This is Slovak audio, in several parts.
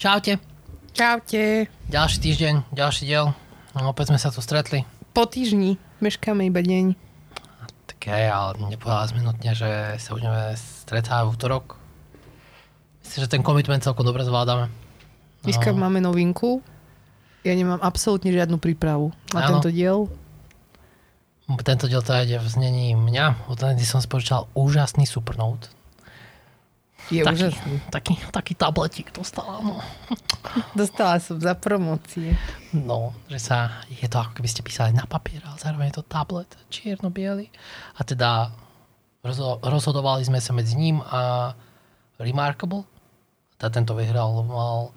Čaute. Čaute. Ďalší týždeň, ďalší diel. No, opäť sme sa tu stretli. Po týždni. Meškáme iba deň. Tak je, ale nepovedali sme nutne, že sa budeme stretávať v útorok. Myslím, že ten komitment celkom dobre zvládame. Dneska máme novinku. Ja nemám absolútne žiadnu prípravu na Áno. tento diel. Tento diel teda ide v znení mňa. Od kedy som spočítal úžasný Supernote. Je taký, úžasný. taký, taký tabletík dostala. No. Dostala som za promócie. no, že sa, je to ako keby ste písali na papier, ale zároveň je to tablet čierno-biely. A teda rozho- rozhodovali sme sa medzi ním a Remarkable. Teda tento vyhral, mal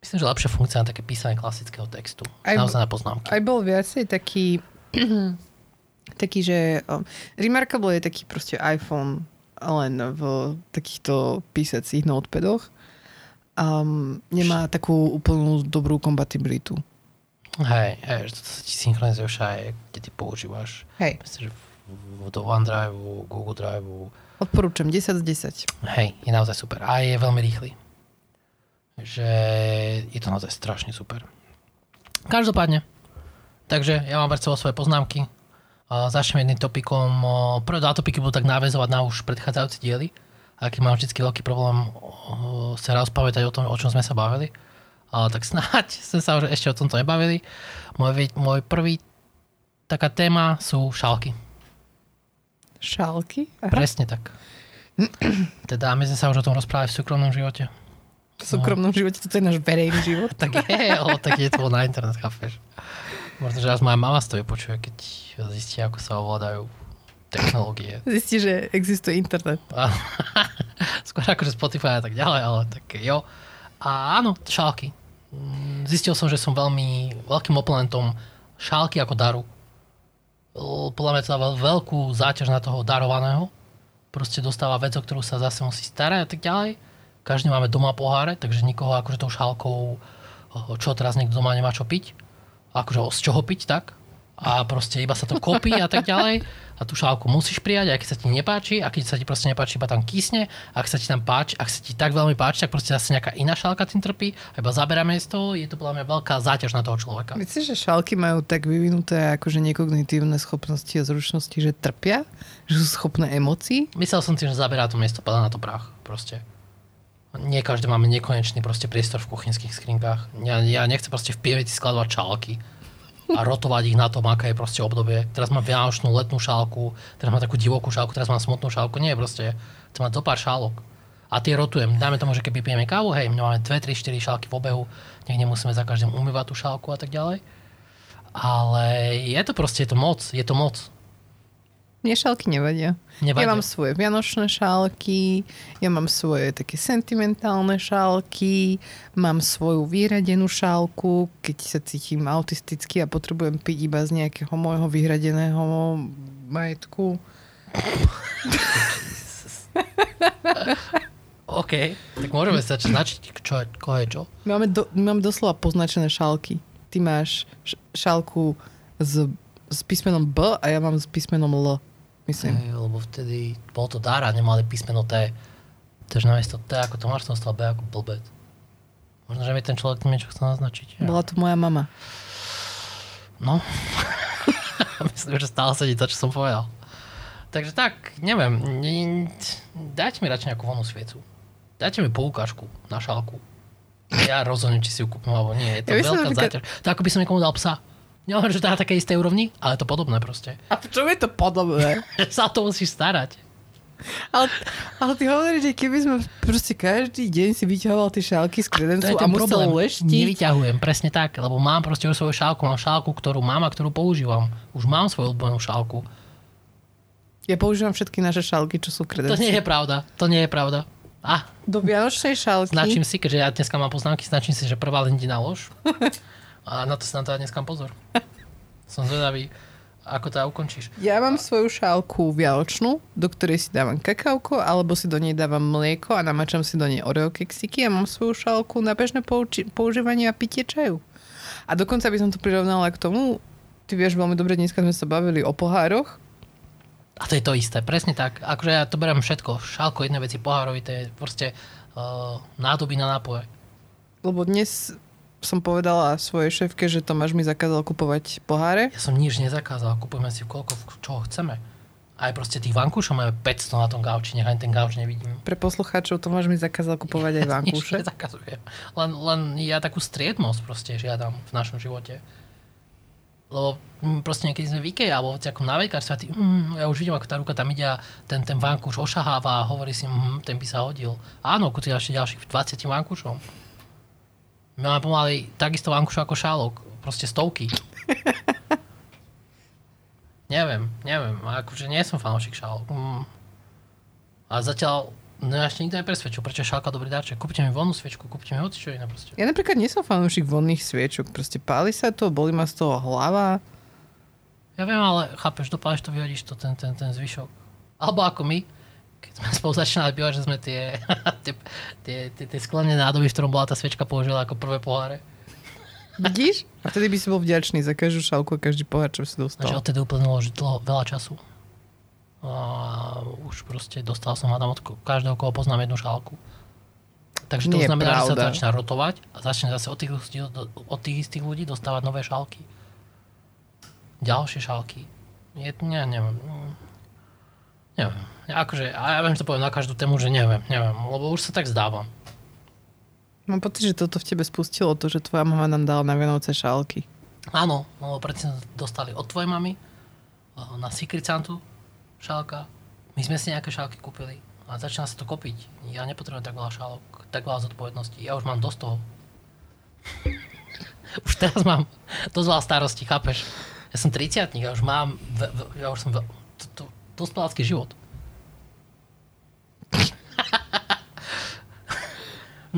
myslím, že lepšia funkcia na také písanie klasického textu. Aj- Naozaj na poznámky. Aj bol viacej taký, taký, že um, Remarkable je taký proste iPhone len v takýchto písacích notepadoch. Um, nemá takú úplnú dobrú kompatibilitu. Hej, hej, že to sa ti synchronizuje všade, kde ty používaš. Hej, Myslím, že v- do OneDrive, Google Drive. odporúčam 10 z 10. Hej, je naozaj super. A je veľmi rýchly. Že je to naozaj strašne super. Každopádne. Takže ja mám pred sebou svoje poznámky. A Začneme jedným topikom. Prvé dva topiky budú tak náväzovať na už predchádzajúce diely. A keď mám vždy veľký problém sa rozpamätať o tom, o čom sme sa bavili. Ale tak snáď sme sa už ešte o tomto nebavili. Môj, môj prvý taká téma sú šálky. Šálky? Aha. Presne tak. Teda my sme sa už o tom rozprávali v súkromnom živote. V súkromnom živote, toto je náš verejný život. Tak je, o, tak je to na internet, chápeš. Možno, že raz moja mama z toho počuje, keď zistí, ako sa ovládajú technológie. Zistí, že existuje internet. Skôr akože Spotify a tak ďalej, ale tak jo. A áno, šálky. Mm, Zistil som, že som veľmi veľkým oponentom šálky ako daru. Podľa mňa to dáva veľkú záťaž na toho darovaného. Proste dostáva vec, o ktorú sa zase musí starať a tak ďalej. Každý máme doma poháre, takže nikoho akože tou šálkou, čo teraz niekto doma nemá čo piť. Akože z čoho piť, tak? A proste iba sa to kopí a tak ďalej. A tú šálku musíš prijať, aj keď sa ti nepáči, a keď sa ti proste nepáči, iba tam kysne. Ak sa ti tam páči, ak sa ti tak veľmi páči, tak proste zase nejaká iná šálka tým trpí. A iba zaberáme z toho, je to podľa mňa veľká záťaž na toho človeka. Myslíš, že šálky majú tak vyvinuté akože nekognitívne schopnosti a zručnosti, že trpia? Že sú schopné emócií? Myslel som si, že zaberá to miesto, padá na to prach. Proste. Nie každý máme nekonečný proste priestor v kuchynských skrinkách. Ja, ja nechcem proste v pieveti skladovať šálky a rotovať ich na tom, aké je proste obdobie. Teraz mám vianočnú letnú šálku, teraz mám takú divokú šálku, teraz mám smutnú šálku. Nie, proste chcem mať pár šálok. A tie rotujem. Dajme tomu, že keby pijeme kávu, hej, máme 2, 3, 4 šálky v obehu, nech nemusíme za každým umývať tú šálku a tak ďalej. Ale je to proste, je to moc, je to moc. Mne šálky nevadia. Nevadia. Ja mám svoje vianočné šálky, ja mám svoje také sentimentálne šálky, mám svoju vyhradenú šálku, keď sa cítim autisticky a potrebujem piť iba z nejakého môjho vyhradeného majetku. OK, tak môžeme sa značiť, čo, koho je čo. Máme, do, my máme doslova poznačené šálky. Ty máš šálku s, s písmenom B a ja mám s písmenom L. Myslím. Hej, lebo vtedy bol to dar a nemali písmeno T. Takže namiesto T ako Tomáš som dostal B ako blbec. Možno, že mi ten človek tým niečo chcel naznačiť. Bola to moja mama. No. Myslím, že stále sedí to, čo som povedal. Takže tak, neviem. ne- Dajte mi radšej nejakú vonú sviecu. Dajte mi poukážku na šálku. Ja rozhodnem, či si ju kúpim alebo nie. Je to Ja veľká záťaž. To ako by som niekomu dal psa. Nehovorím, že to na takej istej úrovni, ale to podobné proste. A čo je to podobné? Sa o to musíš starať. Ale, ale ty hovoríš, že keby sme proste každý deň si vyťahoval tie šálky z To kredencu a ten musel problém. leštiť. Nevyťahujem, presne tak, lebo mám proste už svoju šálku, mám šálku, ktorú mám a ktorú používam. Už mám svoju obľúbenú šálku. Ja používam všetky naše šálky, čo sú To kredenci. nie je pravda, to nie je pravda. A, Do vianočnej šálky. značím si, keďže ja dneska mám poznámky, značím si, že prvá Lindina lož. A na to si na to ja dneska pozor. Som zvedavý, ako to ukončíš. Ja mám svoju šálku vianočnú, do ktorej si dávam kakauko, alebo si do nej dávam mlieko a namačam si do nej oreo keksiky a mám svoju šálku na bežné pouči- používanie a pitie čaju. A dokonca by som to prirovnala k tomu, ty vieš veľmi dobre, dneska sme sa bavili o pohároch, A to je to isté, presne tak. Akože ja to beriem všetko. Šálko, jedné veci, pohárovi, to je proste uh, nádoby na nápoje. Lebo dnes som povedala svojej šéfke, že Tomáš mi zakázal kupovať poháre. Ja som nič nezakázal, kupujeme si koľko, čo chceme. Aj proste tých vankúšov máme 500 na tom gauči, nech ani ten gauč nevidím. Pre poslucháčov Tomáš mi zakázal kupovať aj Nič vankúše. nezakazujem. Len, len ja takú striednosť proste žiadam v našom živote. Lebo mm, proste niekedy sme v Ikea alebo v takom na veľkárstve a ty, mm, ja už vidím, ako tá ruka tam ide a ten, ten vankúš ošaháva a hovorí si, mm, ten by sa hodil. Áno, kúti ešte ďalších 20 vankúšom. My máme pomaly takisto vankúšov ako šálok. Proste stovky. neviem, neviem. A Akože nie som fanúšik šálok. Mm. A zatiaľ No ja ešte nikto nepresvedčil, prečo je šálka dobrý darček. Kúpte mi vonnú sviečku, kúpte mi hoci čo iné proste. Ja napríklad nie som fanúšik vonných sviečok. Proste páli sa to, boli ma z toho hlava. Ja viem, ale chápeš, dopáliš to, vyhodíš to, ten, ten, ten zvyšok. Alebo ako my, keď sme spolu začínali bývať, že sme tie, tie, tie, tie, tie sklené nádoby, v ktorom bola tá sviečka použila ako prvé poháre. Vidíš? A vtedy by si bol vďačný za každú šálku a každý pohár, čo si Takže dostal. odtedy uplynulo dlho, veľa času. A už proste dostal som hádam od každého, koho poznám jednu šálku. Takže to Nie znamená, že sa pravda. začína rotovať a začne zase od tých, od tých istých ľudí dostávať nové šálky. Ďalšie šálky. Je, ne, neviem. Mm. Neviem. Akože, a ja viem, že to poviem na každú tému, že neviem, neviem, lebo už sa tak zdávam. Mám pocit, že toto v tebe spustilo to, že tvoja mama nám dala na Vianoce šálky. Áno, lebo predtým sme dostali od tvojej mamy eh, na Secret Santu šálka. My sme si nejaké šálky kúpili a začína sa to kopiť. Ja nepotrebujem tak veľa šálok, tak veľa zodpovedností. Ja už mám dosť toho. už teraz mám dosť veľa starostí, chápeš? Ja som 30 ja už mám, ja už som dospelácky život.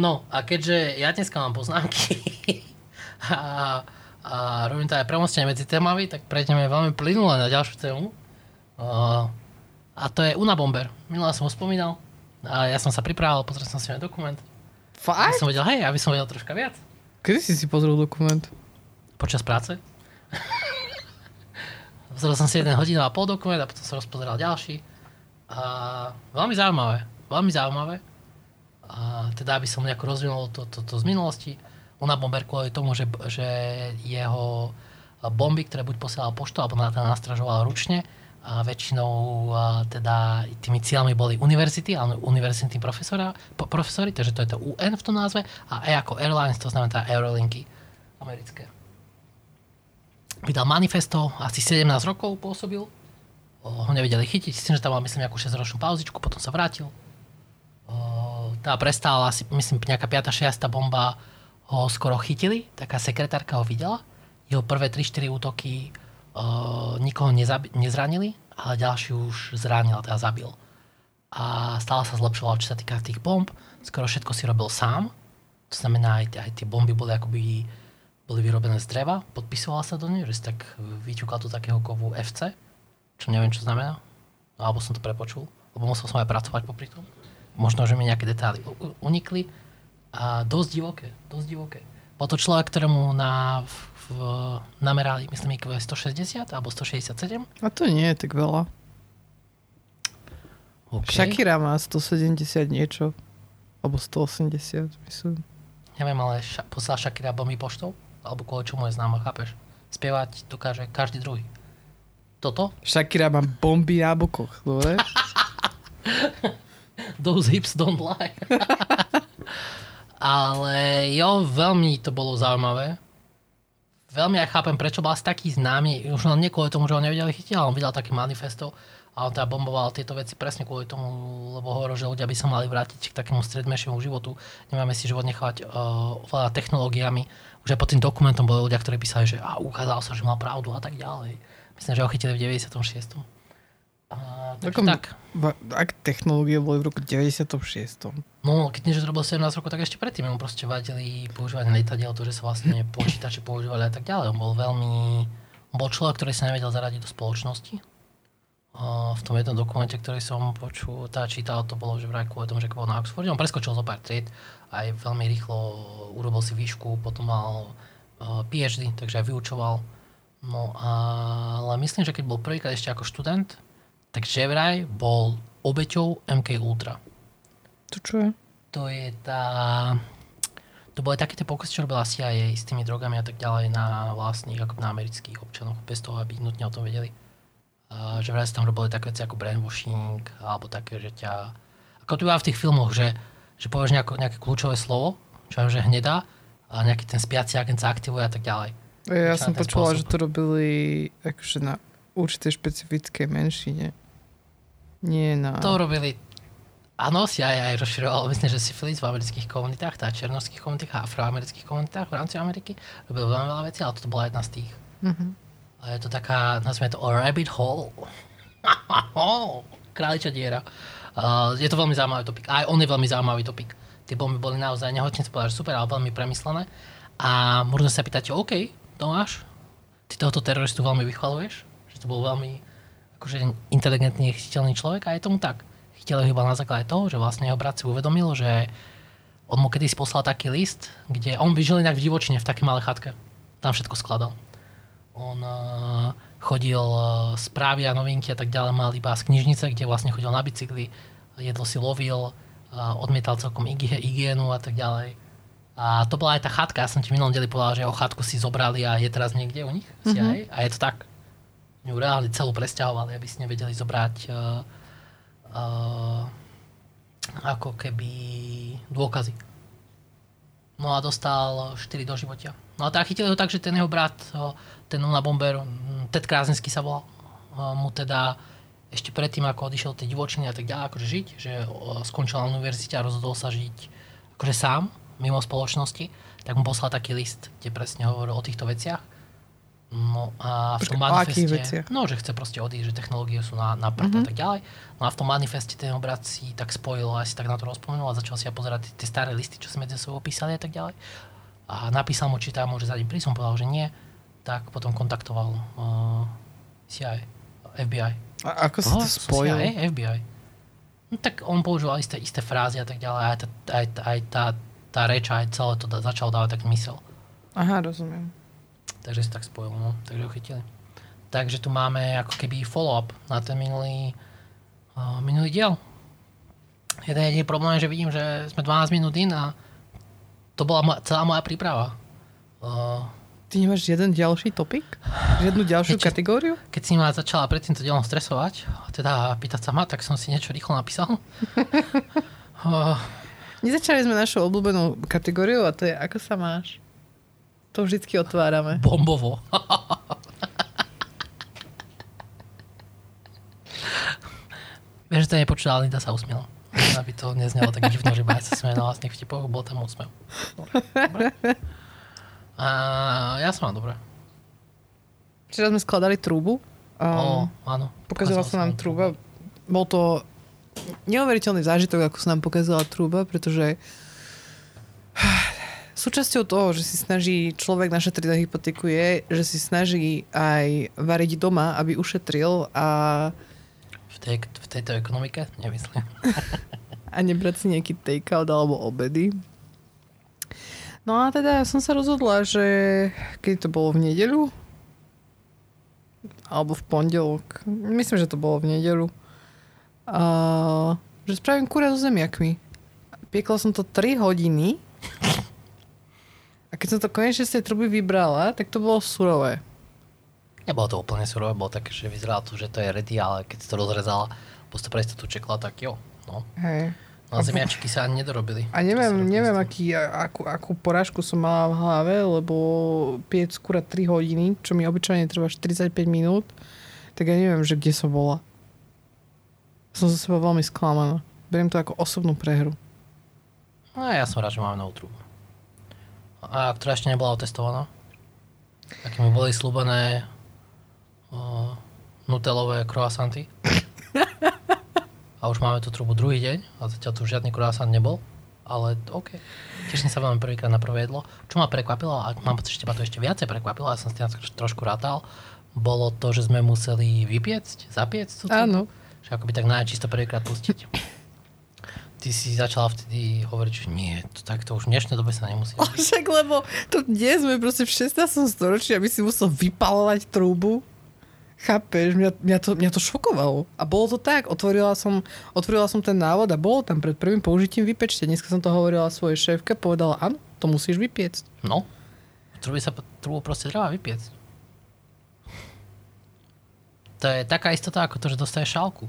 No a keďže ja dneska mám poznámky a, a robím to aj premostenie medzi témami, tak prejdeme veľmi plynule na ďalšiu tému. Uh, a to je Unabomber. Minulé som ho spomínal. A ja som sa pripravil, pozrel som si aj dokument. Aby Fakt? som vedel, hej, aby som vedel troška viac. Kedy si si pozrel dokument? Počas práce. Pozrel som si jeden hodinu a pol dokument a potom som rozpozeral ďalší. A veľmi zaujímavé. Veľmi zaujímavé. A teda, aby som nejako rozvinul to, to, to z minulosti. Ona bomber kvôli tomu, že, že jeho bomby, ktoré buď posielal poštou, alebo na to nastražoval ručne, a väčšinou a teda tými cieľmi boli univerzity, ale univerzitní profesora, po, profesori, takže to je to UN v tom názve, a E ako Airlines, to znamená teda Aerolinky americké. Vydal manifesto, asi 17 rokov pôsobil, ho nevedeli chytiť, s tým, že tam mal myslím nejakú 6-ročnú pauzičku, potom sa vrátil. O, tá prestála asi, myslím, nejaká 5. 6. bomba ho skoro chytili, taká sekretárka ho videla. Jeho prvé 3-4 útoky o, nikoho nezabi- nezranili, ale ďalší už zranil, teda zabil. A stále sa zlepšovalo, čo sa týka tých bomb. Skoro všetko si robil sám. To znamená, aj, aj tie bomby boli akoby boli vyrobené z dreva, podpisoval sa do nej, že si tak vyťukal do takého kovu FC, čo neviem, čo znamená. Alebo som to prepočul, lebo musel som aj pracovať popri tom. Možno, že mi nejaké detaily unikli. A dosť divoké, dosť divoké. Bol to človek, ktorému na, v, namerali, myslím, IQ 160 alebo 167. A to nie je tak veľa. Okay. Shakira má 170 niečo. Alebo 180, myslím. Neviem, ale ša- poslal Shakira bomby poštou? Alebo kvôli čomu je známa, chápeš? Spievať dokáže každý druhý. Toto? Shakira má bomby na bokoch, dobre? Those hips don't lie. Ale jo, veľmi to bolo zaujímavé. Veľmi aj chápem, prečo bol taký známy. Už len nie kvôli tomu, že ho nevedeli chytiť, ale on vydal také manifesto a on teda bomboval tieto veci presne kvôli tomu, lebo hovoril, že ľudia by sa mali vrátiť k takému stredmejšiemu životu. Nemáme si život nechávať uh, technológiami. Už aj pod tým dokumentom boli ľudia, ktorí písali, že a ukázalo sa, že mal pravdu a tak ďalej. Myslím, že ho chytili v 96. A, takže tak. Ak technológie boli v roku 96. No, keď nie, že to robil 17 rokov, tak ešte predtým mu proste vadili používanie lietadiel, to, že sa vlastne počítače používali a tak ďalej. On bol veľmi... On bol človek, ktorý sa nevedel zaradiť do spoločnosti. A v tom jednom dokumente, ktorý som počul, tá čítal, to bolo, že vraj kvôli tomu, že bol na Oxforde, on preskočil zo pár tried, aj veľmi rýchlo urobil si výšku, potom mal uh, PhD, takže aj vyučoval. No ale myslím, že keď bol prvýkrát ešte ako študent, tak že vraj bol obeťou MK Ultra To čo je? to je tá... To boli také tie pokusy, čo robila CIA s tými drogami a tak ďalej na vlastných, ako na amerických občanoch, bez toho, aby nutne o tom vedeli. A že vraj sa tam robili také veci ako brainwashing, alebo také, že ťa... Ako tu v tých filmoch, že, že povieš nejako, nejaké kľúčové slovo, čo je, že hnedá, a nejaký ten spiaci agent sa aktivuje a tak ďalej. Ja som počula, spôsob. že to robili akože na určitej špecifickej menšine. Nie na... To robili Áno, si aj, aj rozširoval, myslím, že syfilis v amerických komunitách, teda černovských komunitách a afroamerických komunitách v rámci Ameriky. Robil veľmi veľa vecí, ale toto bola jedna z tých. Mhm. A je to taká, nazvime to rabbit hole. Králičia diera. Uh, je to veľmi zaujímavý topik. Aj on je veľmi zaujímavý topik. Tie bomby boli naozaj, povedať, že super, ale veľmi premyslené. A možno sa pýtate, OK, Tomáš, ty tohoto teroristu veľmi vychvaluješ, že to bol veľmi akože inteligentný, chytiteľný človek a je tomu tak. Chytil ho iba na základe toho, že vlastne jeho brat si uvedomil, že on mu kedysi poslal taký list, kde on by žil inak v divočine, v takej malej chatke. Tam všetko skladal. On uh, chodil uh, správy a novinky a tak ďalej, mal iba z knižnice, kde vlastne chodil na bicykli, jedlo si lovil, uh, odmietal celkom hygie- hygienu a tak ďalej. A to bola aj tá chatka, ja som ti minulom deli povedal, že jeho chatku si zobrali a je teraz niekde u nich, mm-hmm. CIA, a je to tak. Ju reálne celú presťahovali, aby si nevedeli zobrať uh, uh, ako keby dôkazy. No a dostal 4 do životia. No a tak chytili ho tak, že ten jeho brat, o, ten na bomber, mm, Ted Krázenský sa volal, o, mu teda ešte predtým, ako odišiel tej divočiny a tak ďalej, akože žiť, že o, skončil na univerzite a rozhodol sa žiť akože sám, mimo spoločnosti, tak mu poslal taký list, kde presne hovoril o týchto veciach. No a v tom manifeste, no, že chce proste odísť, že technológie sú na, na prd Mhm. a tak ďalej. No a v tom manifeste ten jeho brat si tak spojil a si tak na to rozpomenul a začal si ja pozerať tie, staré listy, čo si medzi sebou písali a tak ďalej. A napísal mu, či tam môže za ním prísť, on povedal, že nie. Tak potom kontaktoval uh, CIA, FBI. A ako si to spojil? CIA, FBI. No tak on používal isté, isté frázy a tak ďalej. Aj tá, aj, aj tá, tá reč, aj celé to da, začal dávať tak zmysel. Aha, rozumiem. Takže si tak spojil, no. Takže ho chytili. Takže tu máme ako keby follow-up na ten minulý, uh, minulý diel. Jeden jediný problém že vidím, že sme 12 minút in a to bola moja, celá moja príprava. Uh, Ty nemáš žiaden ďalší topik? Žiadnu ďalšiu Viete- kategóriu? keď si ma začala pred týmto dielom stresovať, a teda pýtať sa ma, tak som si niečo rýchlo napísal. uh, Nezačali sme našu obľúbenú kategóriu a to je ako sa máš. To vždycky otvárame. bombovo. Vieš, že to nepočula, Linda sa usmiela. Aby to neznelo tak divno, že Bája sa smeje na vlastných vtipoch, bol tam úsmev. Dobre. A ja som mám dobre. Včera sme skladali trúbu. O, Um, áno. pokazala sa nám trúba. Bol to neuveriteľný zážitok, ako sa nám pokazala trúba, pretože súčasťou toho, že si snaží človek našetriť na hypotéku je, že si snaží aj variť doma, aby ušetril a, V, tej, v tejto ekonomike? Nemyslím. a nebrať si nejaký take-out alebo obedy. No a teda som sa rozhodla, že keď to bolo v nedeľu, alebo v pondelok, myslím, že to bolo v nedeľu, a, že spravím kúra so zemiakmi. Piekla som to 3 hodiny a keď som to konečne z tej truby vybrala, tak to bolo surové. Nebolo to úplne surové, bolo také, že vyzeralo to, že to je ready, ale keď si to rozrezala, posto pre tu čekla, tak jo. No. Hej. No a zemiačiky sa ani nedorobili. A neviem, neviem aký, akú, akú porážku som mala v hlave, lebo piec skúra 3 hodiny, čo mi obyčajne trvá 45 minút, tak ja neviem, že kde som bola. Som za seba veľmi sklamaná. Beriem to ako osobnú prehru. No ja som rád, že máme novú trúbu. A ktorá ešte nebola otestovaná. Také mi boli slúbené uh, nutelové croissanty. A už máme tú trubu druhý deň a zatiaľ tu žiadny croissant nebol. Ale OK. Teším sa veľmi prvýkrát na prvé jedlo. Čo ma prekvapilo, a mám pocit, že ma to ešte viacej prekvapilo, ja som s tým trošku rátal, bolo to, že sme museli vypiecť, zapiecť trubu. Áno. Že akoby tak najčisto prvýkrát pustiť. Ty si začala vtedy hovoriť, že nie, to takto už v dnešnej dobe sa nemusí robiť. Však lebo to dnes sme proste v 16. storočí, aby si musel vypalovať trúbu. Chápeš? Mňa, mňa, to, mňa to šokovalo. A bolo to tak. Otvorila som, otvorila som ten návod a bolo tam pred prvým použitím vypečte. Dneska som to hovorila svojej šéfke, povedala áno, To musíš vypiecť. No, truby sa trubu proste treba vypiecť. To je taká istota, ako to, že dostaješ šálku.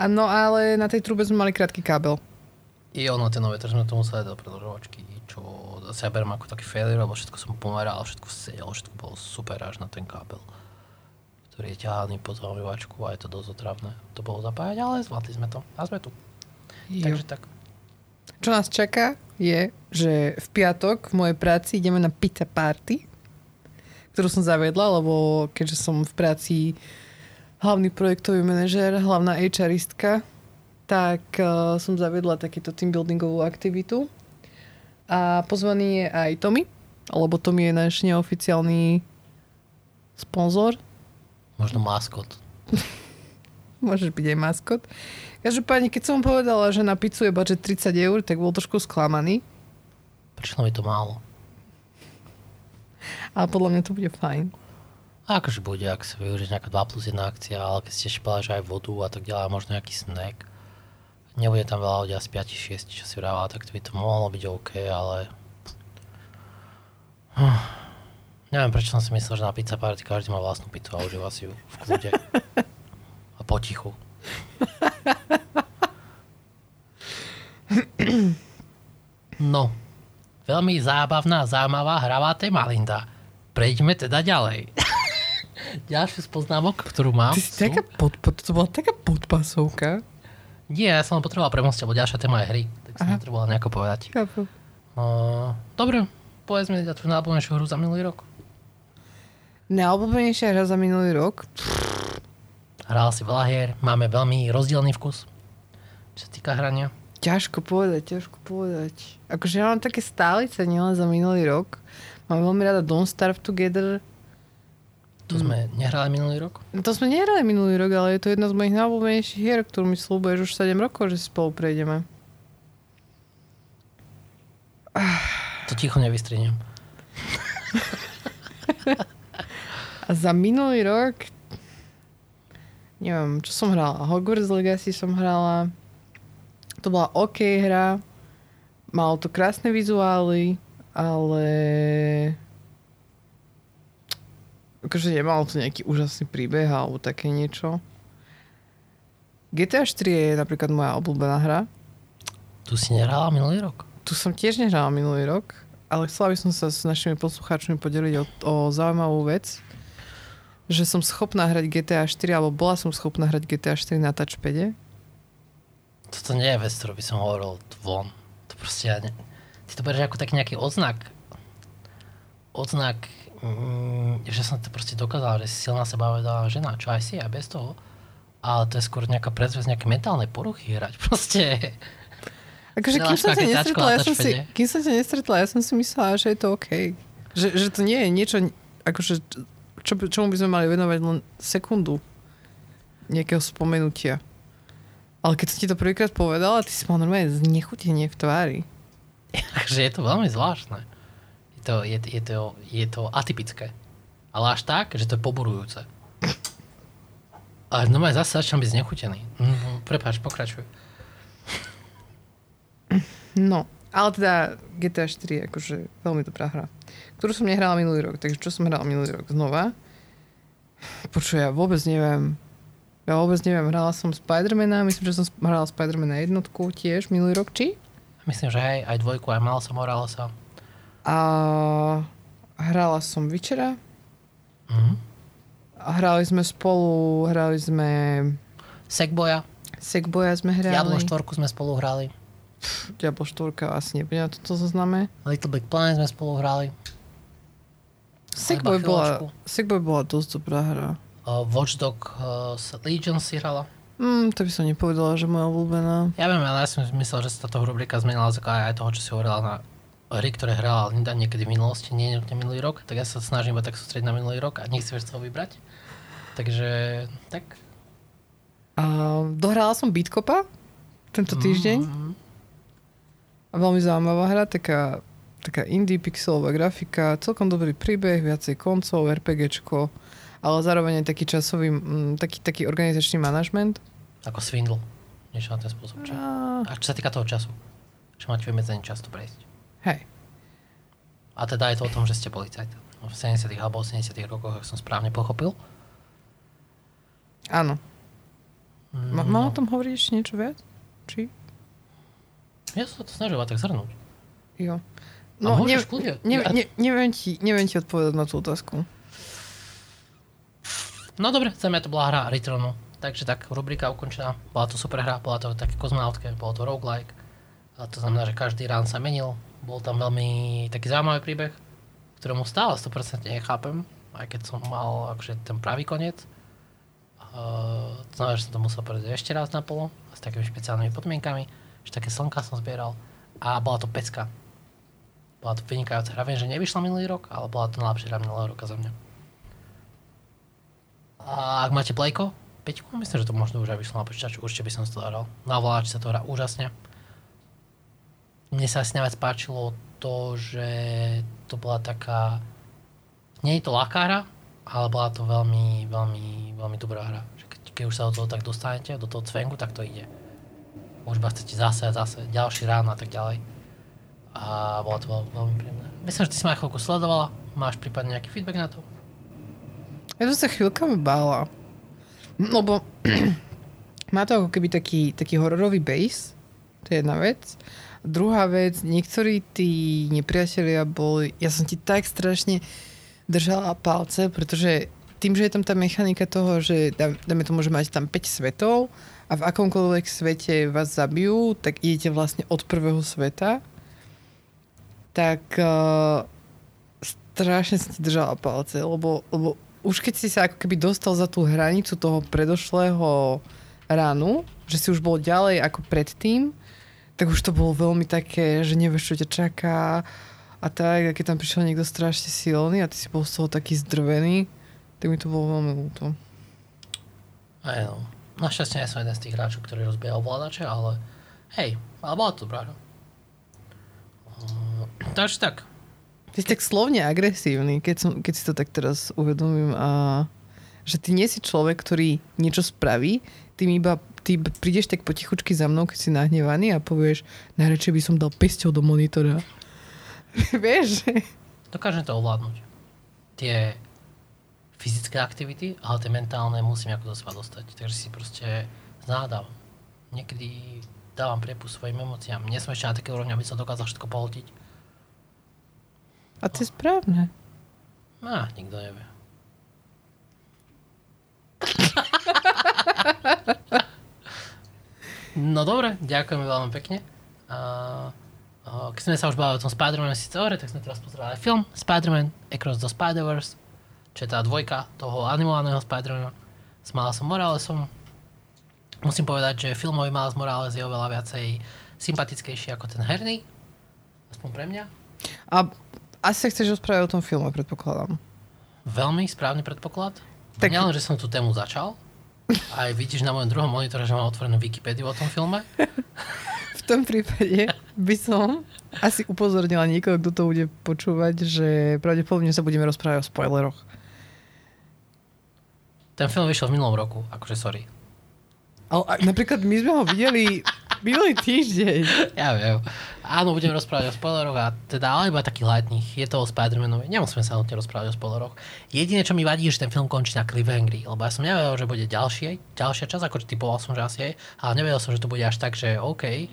Áno, ale na tej trube sme mali krátky kábel. I ono, tie nové, takže sme to museli do predlžovačky, čo zase ja beriem ako taký failure, lebo všetko som pomeral, všetko sedelo, všetko bolo super až na ten kábel, ktorý je ťahaný po zaujímačku a je to dosť otravné. To bolo zapájať, ale zvládli sme to. A sme tu. Jo. Takže tak. Čo nás čaká je, že v piatok v mojej práci ideme na pizza party, ktorú som zavedla, lebo keďže som v práci hlavný projektový manažér, hlavná HRistka, tak uh, som zavedla takýto team buildingovú aktivitu. A pozvaný je aj Tommy, lebo Tommy je náš neoficiálny sponzor. Možno maskot. Môžeš byť aj maskot. Každopádne, keď som mu povedala, že na pizzu je budget 30 eur, tak bol trošku sklamaný. Prišlo mi to málo. Ale podľa mňa to bude fajn. A akože bude, ak sa využiť nejaká 2 plus 1 akcia, ale keď ste špala, že aj vodu a tak ďalej, a možno nejaký snack. Nebude tam veľa ľudí, asi 5-6, čo si vrávala, tak to by to mohlo byť OK, ale... Hm. Neviem, prečo som si myslel, že na pizza party každý má vlastnú pizzu a užíva si ju v kľude. a potichu. No, veľmi zábavná, zaujímavá hravá téma, Linda. Prejdeme teda ďalej. Ďalšiu z poznámok, ktorú mám. Ty si sú- taká pod, pod, to bola taká podpasovka. Nie, ja som len potreboval premostiť, lebo ďalšia téma je hry. Tak som potreboval nejako povedať. Chápu. Uh, dobre, povedz mi tvoju najobľúbenejšiu hru za minulý rok. Najobľúbenejšia hra za minulý rok? Hral si veľa hier, máme veľmi rozdielný vkus, čo sa týka hrania. Ťažko povedať, ťažko povedať. Akože ja mám také stálice, nielen za minulý rok. Mám veľmi rada Don't Starve Together. To sme nehrali minulý rok. To sme nehrali minulý rok, ale je to jedna z mojich najobľúbenejších hier, ktorú mi slúbuješ už 7 rokov, že spolu prejdeme. To ticho nevystrihnem. A za minulý rok neviem, čo som hrala. Hogwarts Legacy som hrala. To bola OK hra. Malo to krásne vizuály, ale akože nemalo to nejaký úžasný príbeh alebo také niečo. GTA 4 je napríklad moja obľúbená hra. Tu si nehrala minulý rok. Tu som tiež nehrala minulý rok, ale chcela by som sa s našimi poslucháčmi podeliť o, o zaujímavú vec, že som schopná hrať GTA 4, alebo bola som schopná hrať GTA 4 na touchpade. Toto nie je vec, ktorú by som hovoril von. To proste ja ne... Ty to berieš ako taký nejaký odznak. Odznak, mm, že som to proste dokázal, že si silná sebavedomá žena, čo aj si, aj bez toho. Ale to je skôr nejaká predzvesť nejaké mentálnej poruchy hrať. Proste. Akože kým som, tačko nestretla, ja som si, kým som ťa nestretla, ja som si myslela, že je to OK. Že, že to nie je niečo, akože, čo, čomu by sme mali venovať len sekundu nejakého spomenutia. Ale keď som ti to prvýkrát povedala, ty si mal normálne znechutenie v tvári. Takže je to veľmi zvláštne. Je to, je, je, to, je to atypické. Ale až tak, že to je poburujúce. A normálne zase začnem byť znechutený. Mm, prepáč, pokračuj. No, ale teda GTA 4 je akože veľmi dobrá hra. Ktorú som nehrala minulý rok. Takže čo som hrala minulý rok znova? Počuj, ja vôbec neviem. Ja vôbec neviem. Hrala som Spidermana, myslím, že som hrala Spidermana jednotku tiež minulý rok, či? Myslím, že hej, aj dvojku, aj mal som, hral sa. A hrala som Witchera. Mhm. A hrali sme spolu, hrali sme Sackboya, Sackboya sme hrali. Diablo 4 sme spolu hrali. Diablo 4 asi nebudem na toto zozname. Little Big Planet sme spolu hrali. Iba bola. Sackboy bola dosť dobrá hra. Uh, Watchdog uh, Legion si hrala. Mm, to by som nepovedala, že moja obľúbená. Ja viem, ale ja som myslel, že sa táto rubrika zmenila z aj toho, čo si hovorila na hry, ktoré Linda niekedy v minulosti, nie minulý rok, tak ja sa snažím iba tak sústrediť na minulý rok a nech si vieš z toho vybrať. Takže, tak. A dohrala som Bitkopa tento týždeň. Mm, A veľmi zaujímavá hra, taká, taká indie pixelová grafika, celkom dobrý príbeh, viacej koncov, RPGčko, ale zároveň aj taký časový, mm, taký, taký organizačný manažment. ako Swindle. Niečo na ten spôsob. Čo? A, A čo sa týka toho času. že máte vymedzený čas to prejsť. Hej. A teda je to o tom, že ste policajt. V 70 alebo 80 rokoch, ak som správne pochopil. Áno. Ma, Mm, mám o tom hovoriť niečo viac? Či? Ja sa to snažím tak zhrnúť. Jo. No, No, ne, ne, ne, neviem, ti, neviem ti odpovedať na tú otázku. No dobre, za mňa to bola hra Returnu. Takže tak, rubrika ukončená. Bola to super hra, bola to také kozmonautke, bolo to roguelike. A to znamená, že každý rán sa menil. Bol tam veľmi taký zaujímavý príbeh, ktorému stále 100% nechápem, aj keď som mal akože ten pravý koniec. Uh, to znamená, že som to musel prejsť ešte raz na polo, s takými špeciálnymi podmienkami, že také slnka som zbieral. A bola to pecka. Bola to vynikajúca hra. Viem, že nevyšla minulý rok, ale bola to najlepšia hra minulého roka za mňa. A ak máte Playko, Peťku, myslím, že to možno už aj vyšlo na počítaču, určite by som si to hral. Na voláči sa to hrá úžasne. Mne sa asi najviac páčilo to, že to bola taká... Nie je to ľahká hra, ale bola to veľmi, veľmi, veľmi dobrá hra. Keď, keď už sa do toho tak dostanete, do toho cvenku, tak to ide. Už iba chcete zase a zase, ďalší rán a tak ďalej. A bolo to veľmi, veľmi príjemné. Myslím, že ty si ma chvíľku sledovala. Máš prípadne nejaký feedback na to? Ja som sa chvíľkami bála. Lebo má to ako keby taký, taký hororový base. To je jedna vec. Druhá vec, niektorí tí nepriatelia boli... Ja som ti tak strašne držala palce, pretože tým, že je tam tá mechanika toho, že dá- dáme tomu, že máte tam 5 svetov a v akomkoľvek svete vás zabijú, tak idete vlastne od prvého sveta, tak uh, strašne som ti držala palce, lebo, lebo už keď si sa ako keby dostal za tú hranicu toho predošlého ránu, že si už bol ďalej ako predtým, tak už to bolo veľmi také, že nevieš, čo ťa čaká a tak, a keď tam prišiel niekto strašne silný a ty si bol z toho taký zdrvený, tak mi to bolo veľmi ľúto. Aj no. Našťastie nie som jeden z tých hráčov, ktorí rozbieha ovládače, ale hej, ale bola to dobrá hra. Uh, takže tak. Ty si tak slovne agresívny, keď, som, keď si to tak teraz uvedomím a že ty nie si človek, ktorý niečo spraví, ty iba ty prídeš tak potichučky za mnou, keď si nahnevaný a povieš, najradšej by som dal pesťou do monitora. Vieš? že- Dokážem to ovládnuť. Tie fyzické aktivity, ale tie mentálne musím ako do seba dostať. Takže si proste znádam. Niekedy dávam priepust svojim emóciám. Nie som na také úrovni, aby som dokázal všetko pohltiť. A to je správne. Á, nikto nevie. No dobre, ďakujeme veľmi pekne. A, a, keď sme sa už bavili o tom Spider-Man síce hore, tak sme teraz pozerali aj film Spider-Man Across the Spider-Verse, čo je tá dvojka toho animovaného Spider-Mana s Milesom Moralesom. Musím povedať, že filmový Miles Morales je oveľa viacej sympatickejší ako ten herný. Aspoň pre mňa. A asi sa chceš rozprávať o tom filme, predpokladám. Veľmi správny predpoklad. Tak- Tak... Nielen, že som tú tému začal, aj vidíš na mojom druhom monitore, že mám otvorenú Wikipédiu o tom filme. V tom prípade by som asi upozornila niekoho, kto to bude počúvať, že pravdepodobne sa budeme rozprávať o spoileroch. Ten film vyšiel v minulom roku, akože sorry. Ale napríklad my sme ho videli minulý týždeň. Ja viem. Áno, budeme rozprávať o spoileroch a teda ale iba takých lightných. Je to o Spider-Manovi. Nemusíme sa nutne rozprávať o spoileroch. Jediné, čo mi vadí, je, že ten film končí na cliffhangeri, lebo ja som nevedel, že bude ďalšie, ďalšia časť, ako typoval som, že asi je, ale nevedel som, že to bude až tak, že OK,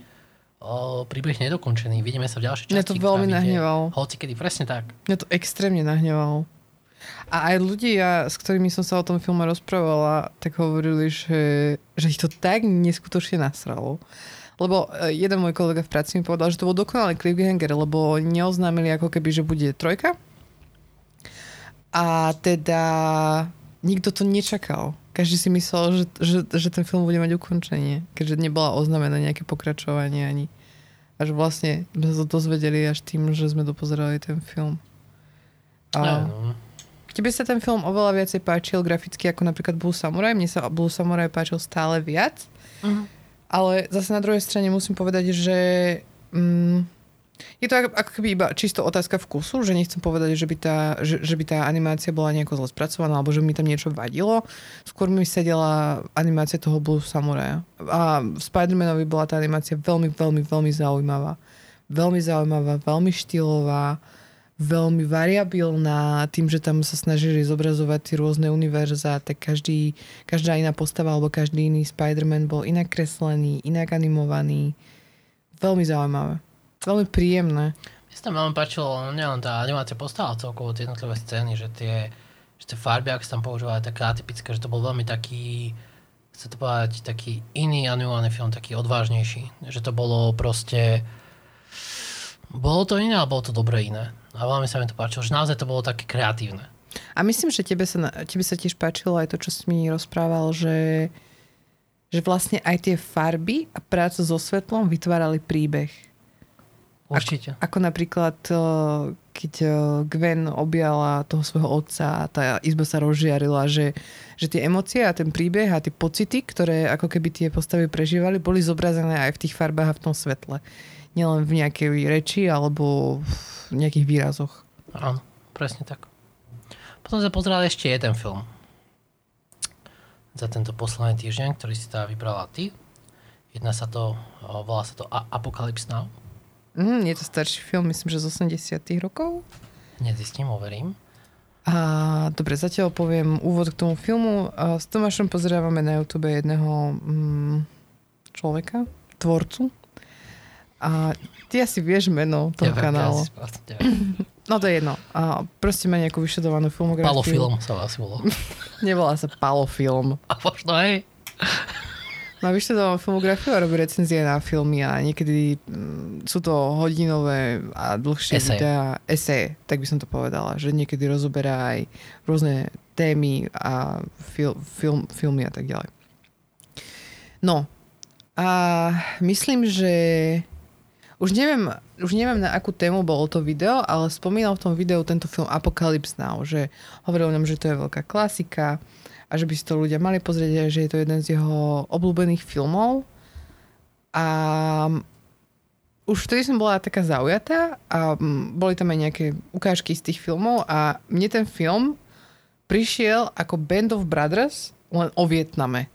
o, príbeh nedokončený, vidíme sa v ďalšej časti. Mňa to veľmi nahnevalo. Hoci kedy, presne tak. Mňa to extrémne nahnevalo. A aj ľudia, s ktorými som sa o tom filme rozprávala, tak hovorili, že, že ich to tak neskutočne nasralo. Lebo e, jeden môj kolega v práci mi povedal, že to bol dokonalý cliffhanger, lebo neoznámili ako keby, že bude trojka. A teda nikto to nečakal. Každý si myslel, že, že, že ten film bude mať ukončenie, keďže nebola oznámené nejaké pokračovanie ani. Až vlastne sme sa to dozvedeli až tým, že sme dopozerali ten film. A... No, Tebe sa ten film oveľa viacej páčil graficky ako napríklad Blue Samurai. Mne sa Blue Samurai páčil stále viac. Mhm. Ale zase na druhej strane musím povedať, že mm, Je to ako, ako keby iba čisto otázka vkusu, že nechcem povedať, že by tá, že, že by tá animácia bola nejako zle spracovaná, alebo že mi tam niečo vadilo. Skôr mi sedela animácia toho Blue Samurai. A v Spider-Manovi bola tá animácia veľmi, veľmi, veľmi zaujímavá. Veľmi zaujímavá, veľmi štýlová, veľmi variabilná, tým, že tam sa snažili zobrazovať tie rôzne univerza, tak každý, každá iná postava alebo každý iný Spider-Man bol inak kreslený, inak animovaný. Veľmi zaujímavé. Veľmi príjemné. Mne sa tam veľmi páčilo, nielen tá animácia postava, celkovo tie jednotlivé scény, že tie, že tie farby, ak sa tam používali, také atypické, že to bol veľmi taký, chce to povedať, taký iný animovaný film, taký odvážnejší. Že to bolo proste, bolo to iné, ale bolo to dobre iné. A veľmi sa mi to páčilo, že naozaj to bolo také kreatívne. A myslím, že tebe sa, tebe sa tiež páčilo aj to, čo si mi rozprával, že, že vlastne aj tie farby a práca so svetlom vytvárali príbeh. Určite. Ako, ako napríklad, eh, keď eh, Gwen objala toho svojho otca a tá izba sa rozžiarila, že, že tie emócie a ten príbeh a tie pocity, ktoré ako keby tie postavy prežívali, boli zobrazené aj v tých farbách a v tom svetle. Nielen v nejakej reči alebo v nejakých výrazoch. Áno, presne tak. Potom sme pozerali ešte jeden film za tento posledný týždeň, ktorý si teda vybrala ty. Jedna sa to, volá sa to Apocalypse Now. Mm, je to starší film, myslím, že z 80 rokov. Nezistím, overím. A dobre, zatiaľ poviem úvod k tomu filmu. A s Tomášom pozerávame na YouTube jedného mm, človeka, tvorcu. A ty asi vieš meno toho kanálu. ja neviem. No to je jedno. A proste má nejakú vyšetovanú filmografiu. Palofilm sa asi volá. Nevolá sa Palofilm. A možno hej. Má vyštudovanú filmografiu a robí recenzie na filmy a niekedy mm, sú to hodinové a dlhšie Eseje. videá, eseje, tak by som to povedala, že niekedy rozoberá aj rôzne témy a fil, film, filmy a tak ďalej. No a myslím, že už neviem, už neviem na akú tému bolo to video, ale spomínal v tom videu tento film Apocalypse Now, že hovoril ňom, že to je veľká klasika, a že by si to ľudia mali pozrieť, že je to jeden z jeho obľúbených filmov. A už vtedy som bola taká zaujatá a mm, boli tam aj nejaké ukážky z tých filmov a mne ten film prišiel ako Band of Brothers len o Vietname.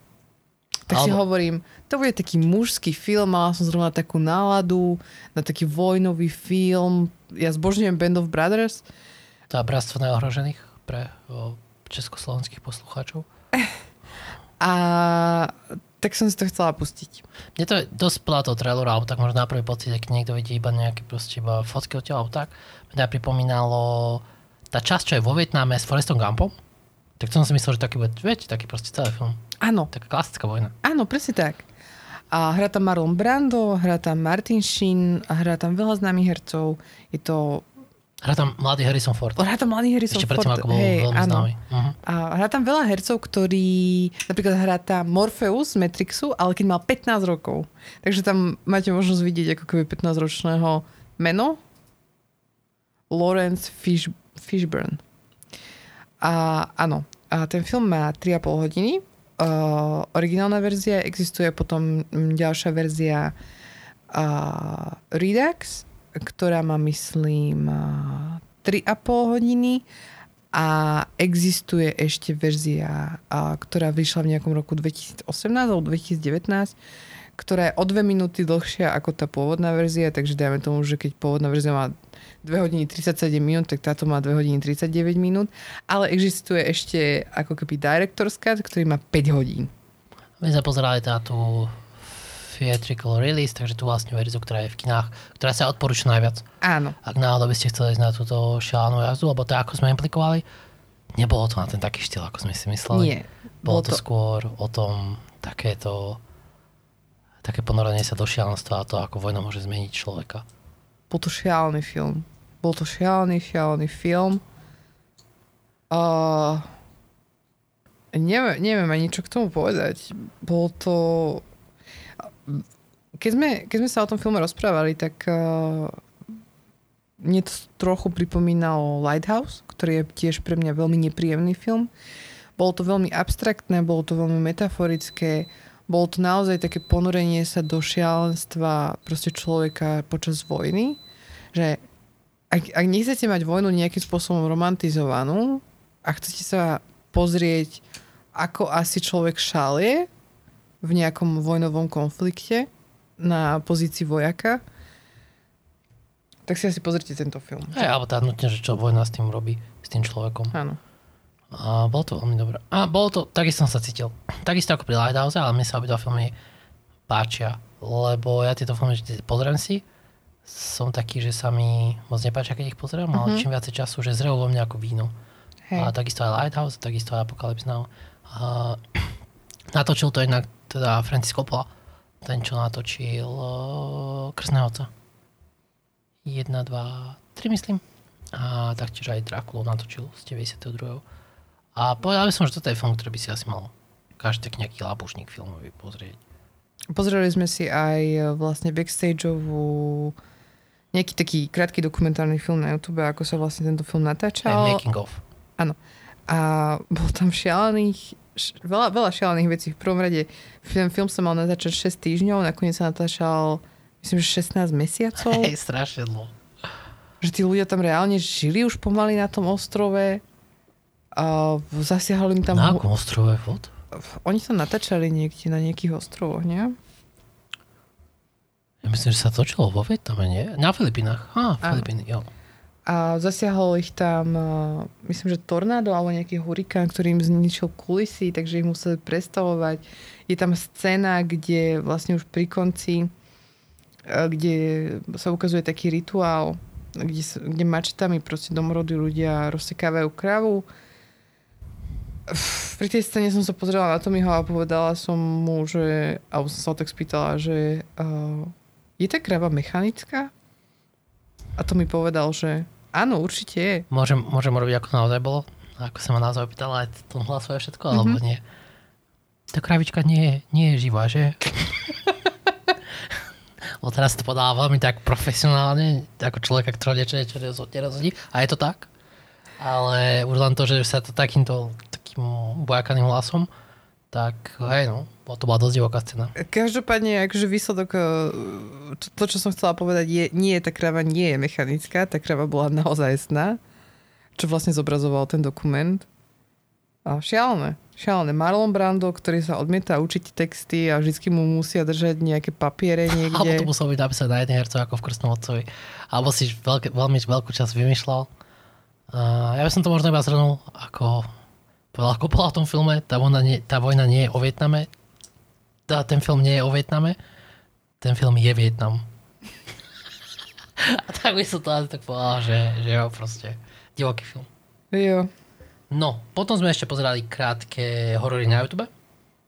Tak si Alebo- hovorím, to bude taký mužský film, mala som zrovna takú náladu na taký vojnový film. Ja zbožňujem Band of Brothers. To je bratstvo neohrožených pre o, československých poslucháčov. A tak som si to chcela pustiť. Mne to je dosť podľa toho traileru, alebo tak možno na prvý pocit, keď niekto vidí iba nejaké proste iba fotky od teba, alebo tak, mňa pripomínalo tá časť, čo je vo Vietname s Forestom Gumpom, tak to som si myslel, že taký bude, viete, taký proste celý film. Áno, Taká klasická vojna. Áno, presne tak. A hrá tam Marlon Brando, hrá tam Martin Sheen a hrá tam veľa známych hercov. Je to... Hrá tam mladý Harrison Ford. Hrá tam mladý Harrison Ešte predtým, Ford. ako bol Hej, veľmi áno. známy. Uh-huh. A hrá tam veľa hercov, ktorí... Napríklad hrá tam Morpheus z Matrixu, ale keď mal 15 rokov. Takže tam máte možnosť vidieť ako keby 15-ročného meno. Lawrence Fish, Fishburne. A áno, a ten film má 3,5 hodiny. Uh, originálna verzia, existuje potom ďalšia verzia uh, Redux, ktorá má, myslím, uh, 3,5 hodiny a existuje ešte verzia, uh, ktorá vyšla v nejakom roku 2018 alebo 2019, ktorá je o 2 minúty dlhšia ako tá pôvodná verzia, takže dajme tomu, že keď pôvodná verzia má 2 hodiny 37 minút, tak táto má 2 hodiny 39 minút, ale existuje ešte ako keby director's cut, ktorý má 5 hodín. My sme pozerali tú theatrical release, takže tú vlastne verziu, ktorá je v kinách, ktorá sa odporúča najviac. Áno, Ak náhodou by ste chceli ísť na túto šialenú jazdu, lebo to, ako sme implikovali, nebolo to na ten taký štýl, ako sme si mysleli. nie. Bolo to, skôr o tom takéto také ponorenie sa do šialenstva a to, ako vojna môže zmeniť človeka. Bol to šialený film. Bol to šialený, šialený film. Uh, neviem, neviem ani čo k tomu povedať. Bol to... Keď sme, keď sme sa o tom filme rozprávali, tak uh, mne to trochu pripomínalo Lighthouse, ktorý je tiež pre mňa veľmi nepríjemný film. Bolo to veľmi abstraktné, bolo to veľmi metaforické, bolo to naozaj také ponorenie sa do šialenstva proste človeka počas vojny. že ak, ak nechcete mať vojnu nejakým spôsobom romantizovanú a chcete sa pozrieť, ako asi človek šalie v nejakom vojnovom konflikte na pozícii vojaka, tak si asi pozrite tento film. Hej, alebo tá nutne, že čo vojna s tým robí, s tým človekom. Áno. A bolo to veľmi dobré. A bolo to, takisto som sa cítil. Takisto ako pri Lighthouse, ale mne sa obidva filmy páčia. Lebo ja tieto filmy vždy pozriem si. Som taký, že sa mi moc nepáčia, keď ich mm-hmm. ale čím viacej času, že zrejú vo mne ako víno. Hej. A takisto aj Lighthouse, takisto aj Apocalypse Now. A natočil to inak teda Francis Coppola. Ten, čo natočil uh, Krsného oca. 1, 2, 3 myslím. A taktiež aj Drakulu natočil z 92. A povedal by som, že toto je film, ktorý by si asi mal každý nejaký labušník filmový pozrieť. Pozreli sme si aj e, vlastne backstageovú nejaký taký krátky dokumentárny film na YouTube, ako sa vlastne tento film natáčal. making of. A bolo tam šialených, š- veľa, veľa šialených vecí. V prvom rade ten film sa mal natáčať 6 týždňov, nakoniec sa natáčal myslím, že 16 mesiacov. Hej, strašne dlho. Že tí ľudia tam reálne žili už pomaly na tom ostrove. A zasiahali im tam... Na akom ostrove vod? Oni sa natáčali niekde na nejakých ostrovoch, nie? Ja myslím, že sa točilo vo Vietname, nie? Na Filipínach. Á. Filipíny, jo. A zasiahol ich tam, a, myslím, že tornádo alebo nejaký hurikán, ktorý im zničil kulisy, takže ich museli prestavovať. Je tam scéna, kde vlastne už pri konci, a, kde sa ukazuje taký rituál, kde, kde mačetami proste domorodí ľudia rozsekávajú kravu. Pri tej scéne som sa pozrela na Tommyho a povedala som mu, že, alebo som sa tak spýtala, že uh, je tá krava mechanická? A to mi povedal, že áno, určite je. Môžem, môžem robiť, ako naozaj bolo? Ako sa ma naozaj opýtala, aj tom hlasu aj všetko, alebo nie? Tá kravička nie, nie je živá, že? Lebo teraz to podala veľmi tak profesionálne, ako človeka, ktorý niečo, niečo neroz- nerozhodí. A je to tak. Ale už len to, že sa to takýmto takým bojakaným hlasom, tak hej no, to bola dosť divoká scéna. Každopádne, akože výsledok, eh, to, to, čo som chcela povedať, je, nie, tá krava nie je mechanická, tá krava bola naozaj sná, čo vlastne zobrazoval ten dokument. A šialené, šialené. Marlon Brando, ktorý sa odmieta učiť texty a vždycky mu musia držať nejaké papiere Alebo to niekde. muselo byť napísané na jednej hercu ako v Krstnom otcovi. Alebo si veľké, veľmi veľkú časť vymýšľal. Uh, ja by som to možno iba zhrnul ako povedal Coppola o tom filme, tá vojna, nie, tá vojna nie je o Vietname. Tá, ten film nie je o Vietname. Ten film je Vietnam. A tak by som to asi tak povedal, že, že jo, proste divoký film. Jo. No, potom sme ešte pozerali krátke horory na YouTube,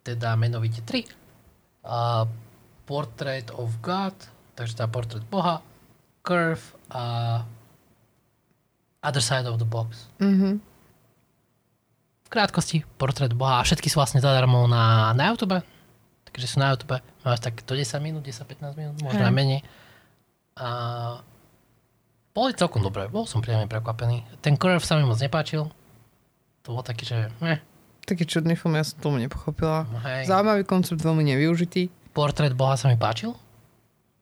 teda menovite 3. A Portrait of God, takže tá portrét Boha, Curve a Other Side of the Box. Mhm. Krátkosti, portrét Boha a všetky sú vlastne zadarmo na, na YouTube, takže sú na YouTube, majú tak do 10 minút, 10-15 minút, možno aj menej. A boli celkom dobré, bol som príjemne prekvapený. Ten Curve sa mi moc nepáčil, to bol taký, že eh, Taký čudný film, ja som tomu nepochopila. hej. Zaujímavý koncept, veľmi nevyužitý. Portrét Boha sa mi páčil.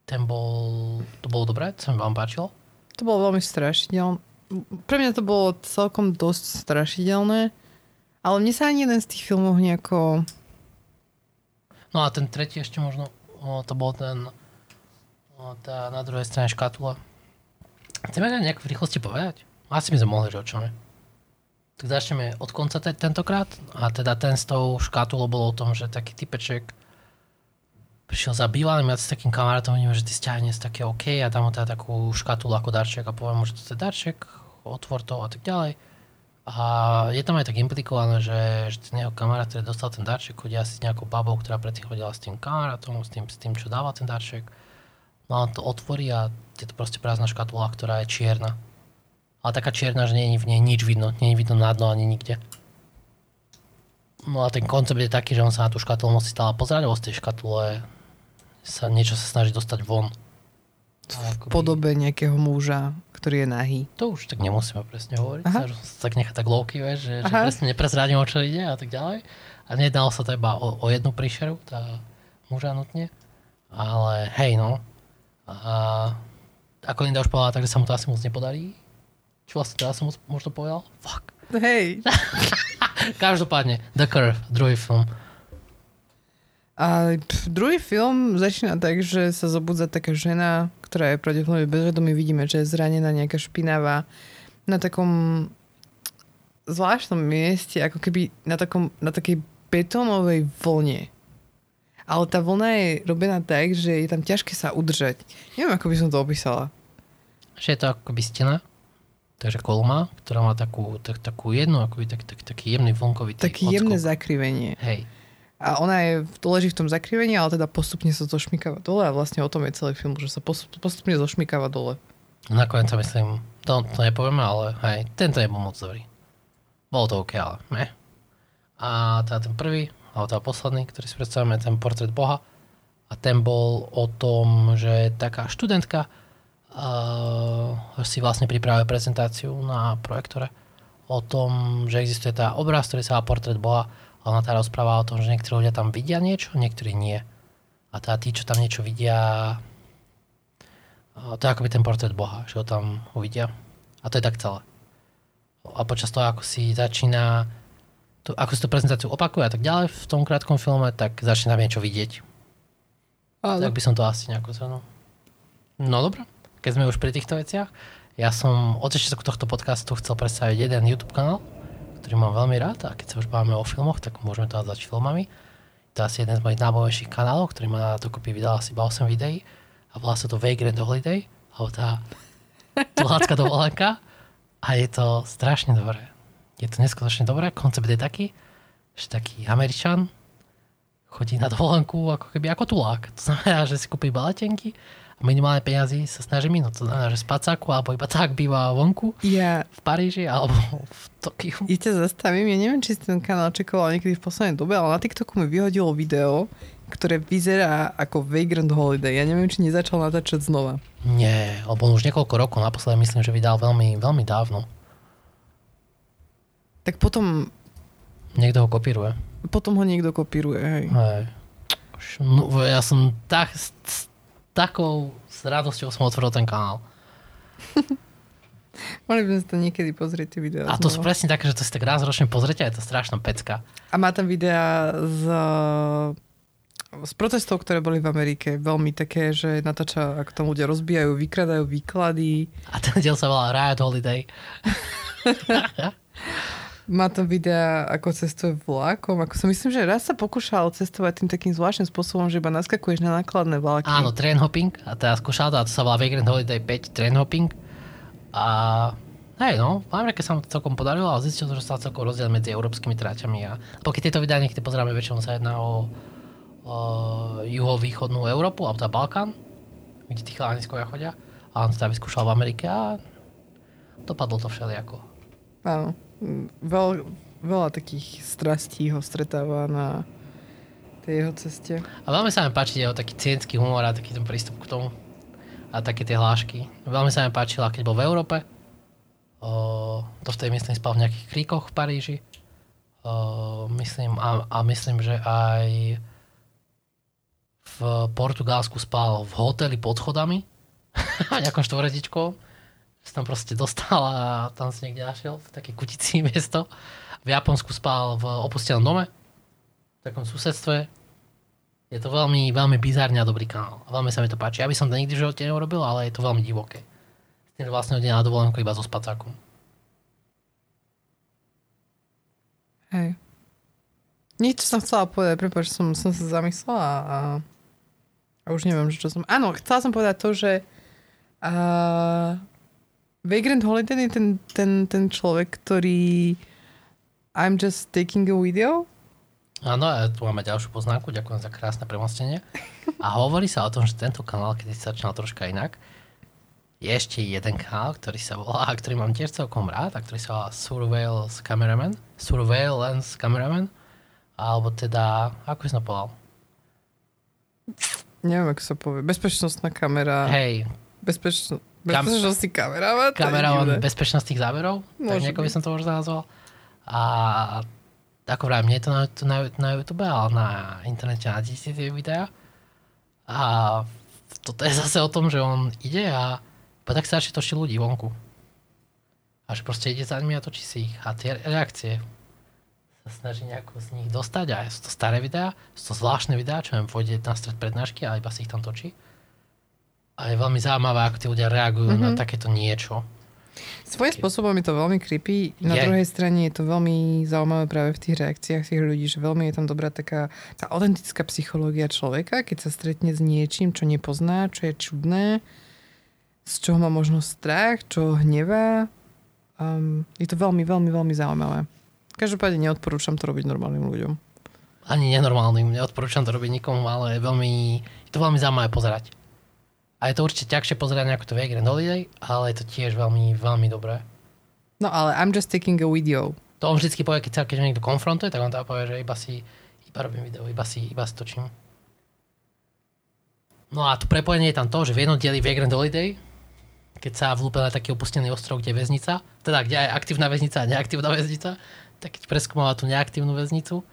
Ten bol, to bolo dobré, to sa mi vám páčilo. To bolo veľmi strašidelné. Pre mňa to bolo celkom dosť strašidelné, ale mne sa ani jeden z tých filmov nejako... No a ten tretí ešte možno, o, to bol ten, o, tá na druhej strane škatula. Chceme to nejak v rýchlosti povedať? Asi by sme mohli, že o čom je. Tak začneme od konca te- tentokrát. A teda ten s tou škatulou bolo o tom, že taký typeček prišiel za bývalým, ja s takým kamarátom vidím, že ty stiahne také OK a dám mu teda takú škatulu ako darček a poviem mu, že to je darček, otvor to a tak ďalej. A je tam aj tak implikované, že, že ten jeho kamarát, ktorý dostal ten darček, chodí asi s nejakou babou, ktorá predtým chodila s tým kamarátom, s tým, s tým, čo dával ten darček. No a on to otvorí a je to proste prázdna škatula, ktorá je čierna. Ale taká čierna, že nie je v nej nič vidno, nie je vidno na dno ani nikde. No a ten koncept je taký, že on sa na tú škatulu musí stále pozerať, lebo z tej škatule sa niečo sa snaží dostať von. V podobe nejakého muža, ktorý je nahý. to už tak nemusíme presne hovoriť, Aha. sa, tak nechá tak lowky, vieš, že, že presne neprezradím, o čo ide a tak ďalej. A nejednalo sa iba o, o jednu príšeru, tá muža nutne, ale hej no. A ako Linda už povedala, takže sa mu to asi moc nepodarí. Čo vlastne teraz som možno povedal? Fuck. Hej. Každopádne, The Curve, druhý film. A pf, druhý film začína tak, že sa zobudza taká žena, ktorá je pravdepodobne bezvedomí, vidíme, že je zranená, nejaká špinavá, na takom zvláštnom mieste, ako keby na, takom, na takej betónovej vlne. Ale tá vlna je robená tak, že je tam ťažké sa udržať. Neviem, ako by som to opísala. Že je to akoby stena, takže kolma, ktorá má takú, tak, takú jednu, akoby tak, tak, taký jemný vlnkový Taký jemné zakrivenie. Hej. A ona je, to leží v tom zakrivení, ale teda postupne sa to šmikáva dole a vlastne o tom je celý film, že sa postupne zošmikáva dole. Nakoniec sa myslím, to, to nepovieme, ale hej, tento nebol moc dobrý. Bolo to OK, ale ne. A teda ten prvý, alebo teda posledný, ktorý si predstavujeme, ten portrét Boha. A ten bol o tom, že taká študentka uh, si vlastne pripravuje prezentáciu na projektore o tom, že existuje tá obraz, ktorý sa volá portrét Boha a ona teda rozpráva o tom, že niektorí ľudia tam vidia niečo, niektorí nie. A teda tí, čo tam niečo vidia, to je akoby ten portrét Boha, že ho tam uvidia. A to je tak celé. A počas toho, ako si začína, to, ako si tú prezentáciu opakuje a tak ďalej v tom krátkom filme, tak začne tam niečo vidieť. Ale. Tak by som to asi nejako zhrnul. No dobré, keď sme už pri týchto veciach, ja som od začiatku tohto podcastu chcel predstaviť jeden YouTube kanál, ktorý mám veľmi rád a keď sa už bavíme o filmoch, tak môžeme to nazvať filmami. To je asi jeden z mojich najbojnejších kanálov, ktorý má dokopy vydal asi iba 8 videí a volá sa to Vagrant Holiday, alebo tá tulácka dovolenka a je to strašne dobré. Je to neskutočne dobré, koncept je taký, že taký Američan chodí na dovolenku ako keby ako tulák. To znamená, že si kúpi baletenky minimálne peniazy sa snaží minúť. To znamená, že z pacáku alebo iba tak býva vonku ja, v Paríži alebo v Tokiu. Ja ťa zastavím, ja neviem, či si ten kanál čekoval niekedy v poslednej dobe, ale na TikToku mi vyhodilo video, ktoré vyzerá ako Vagrant Holiday. Ja neviem, či nezačal natáčať znova. Nie, lebo on už niekoľko rokov naposledy myslím, že vydal veľmi, veľmi dávno. Tak potom... Niekto ho kopíruje. Potom ho niekto kopíruje, hej. hej. No, ja som tak takou s radosťou som otvoril ten kanál. Mali by sme to niekedy pozrieť, tie videá. A to sú presne také, že to si tak raz ročne pozrite a je to strašná pecka. A má tam videá z, z protestov, ktoré boli v Amerike. Veľmi také, že natáča, ako tam ľudia rozbijajú, vykradajú výklady. A ten diel sa volá Riot Holiday. Má tam videa, ako cestuje vlakom. Ako som myslím, že raz sa pokúšal cestovať tým takým zvláštnym spôsobom, že iba naskakuješ na nákladné vlaky. Áno, train hopping. A teraz skúšal to a to sa volá Vagrant Holiday 5 train hopping. A hej, no, v Amerike sa mu to celkom podarilo, ale zistil, že sa celkom rozdiel medzi európskymi tráťami. A pokiaľ tieto videá niekedy pozeráme, väčšinou sa jedná o, o juhovýchodnú Európu, alebo teda Balkán, kde tí chalani chodia. A on sa teda vyskúšal v Amerike a dopadlo to všelijako. Áno veľ, veľa takých strastí ho stretáva na tej jeho ceste. A veľmi sa mi páči jeho taký cienský humor a taký ten prístup k tomu. A také tie hlášky. Veľmi sa mi páčila, keď bol v Európe. O, to vtedy myslím spal v nejakých kríkoch v Paríži. O, myslím, a, a myslím, že aj v Portugalsku spal v hoteli pod chodami. nejakom štvoredičkou sa tam proste dostal a tam si niekde našiel v takej kutici miesto. V Japonsku spal v opustenom dome, v takom susedstve. Je to veľmi, veľmi bizárne a dobrý kanál. Veľmi sa mi to páči. Ja by som to nikdy v živote neurobil, ale je to veľmi divoké. S tým, že vlastne hodne na dovolenku iba so spacákom. Hej. Nič som chcela povedať, prepáč, som, som sa zamyslela a, a už neviem, že čo som... Áno, chcela som povedať to, že uh, Vagrant Holiday je ten, ten, ten človek, ktorý I'm just taking a video. Áno, a tu máme ďalšiu poznámku, ďakujem za krásne premostenie. A hovorí sa o tom, že tento kanál, keď sa začínal troška inak, je ešte jeden kanál, ktorý sa volá, a ktorý mám tiež celkom rád, a ktorý sa volá Surveillance Cameraman. Surveillance Cameraman. Alebo teda, ako som povedal? Neviem, ako sa povie. Bezpečnostná kamera. Hej. Bezpečnosť. Bezpečnostný kameraman? Kameraman bezpečnostných záberov, Môže tak nejako by som to možno nazval. A ako vrajím, nie je to na, na, na YouTube, ale na internete na tie videá. A toto je zase o tom, že on ide a tak strašne točí ľudí vonku. A že proste ide za nimi a točí si ich. A tie reakcie sa snaží nejako z nich dostať a sú to staré videá, sú to zvláštne videá, čo viem, pôjde na stred prednášky a iba si ich tam točí. A je veľmi zaujímavé, ako tí ľudia reagujú mm-hmm. na takéto niečo. Svojím spôsobom je to veľmi creepy. Na Je. druhej strane je to veľmi zaujímavé práve v tých reakciách tých ľudí, že veľmi je tam dobrá taká tá autentická psychológia človeka, keď sa stretne s niečím, čo nepozná, čo je čudné, z čoho má možno strach, čo ho hnevá. Um, je to veľmi, veľmi, veľmi zaujímavé. Každopádne neodporúčam to robiť normálnym ľuďom. Ani nenormálnym, neodporúčam to robiť nikomu, ale je veľmi, je to veľmi zaujímavé pozerať. A je to určite ťažšie pozerať ako to Vagrant Holiday, ale je to tiež veľmi, veľmi dobré. No ale I'm just taking a video. To on vždycky povie, keď sa keď niekto konfrontuje, tak on teda povie, že iba si, iba robím video, iba si, iba si točím. No a to prepojenie je tam to, že v jednom dieli Vagrant Holiday, keď sa vlúpe na taký opustený ostrov, kde je väznica, teda kde je aktívna väznica a neaktívna väznica, tak keď preskúmala tú neaktívnu väznicu,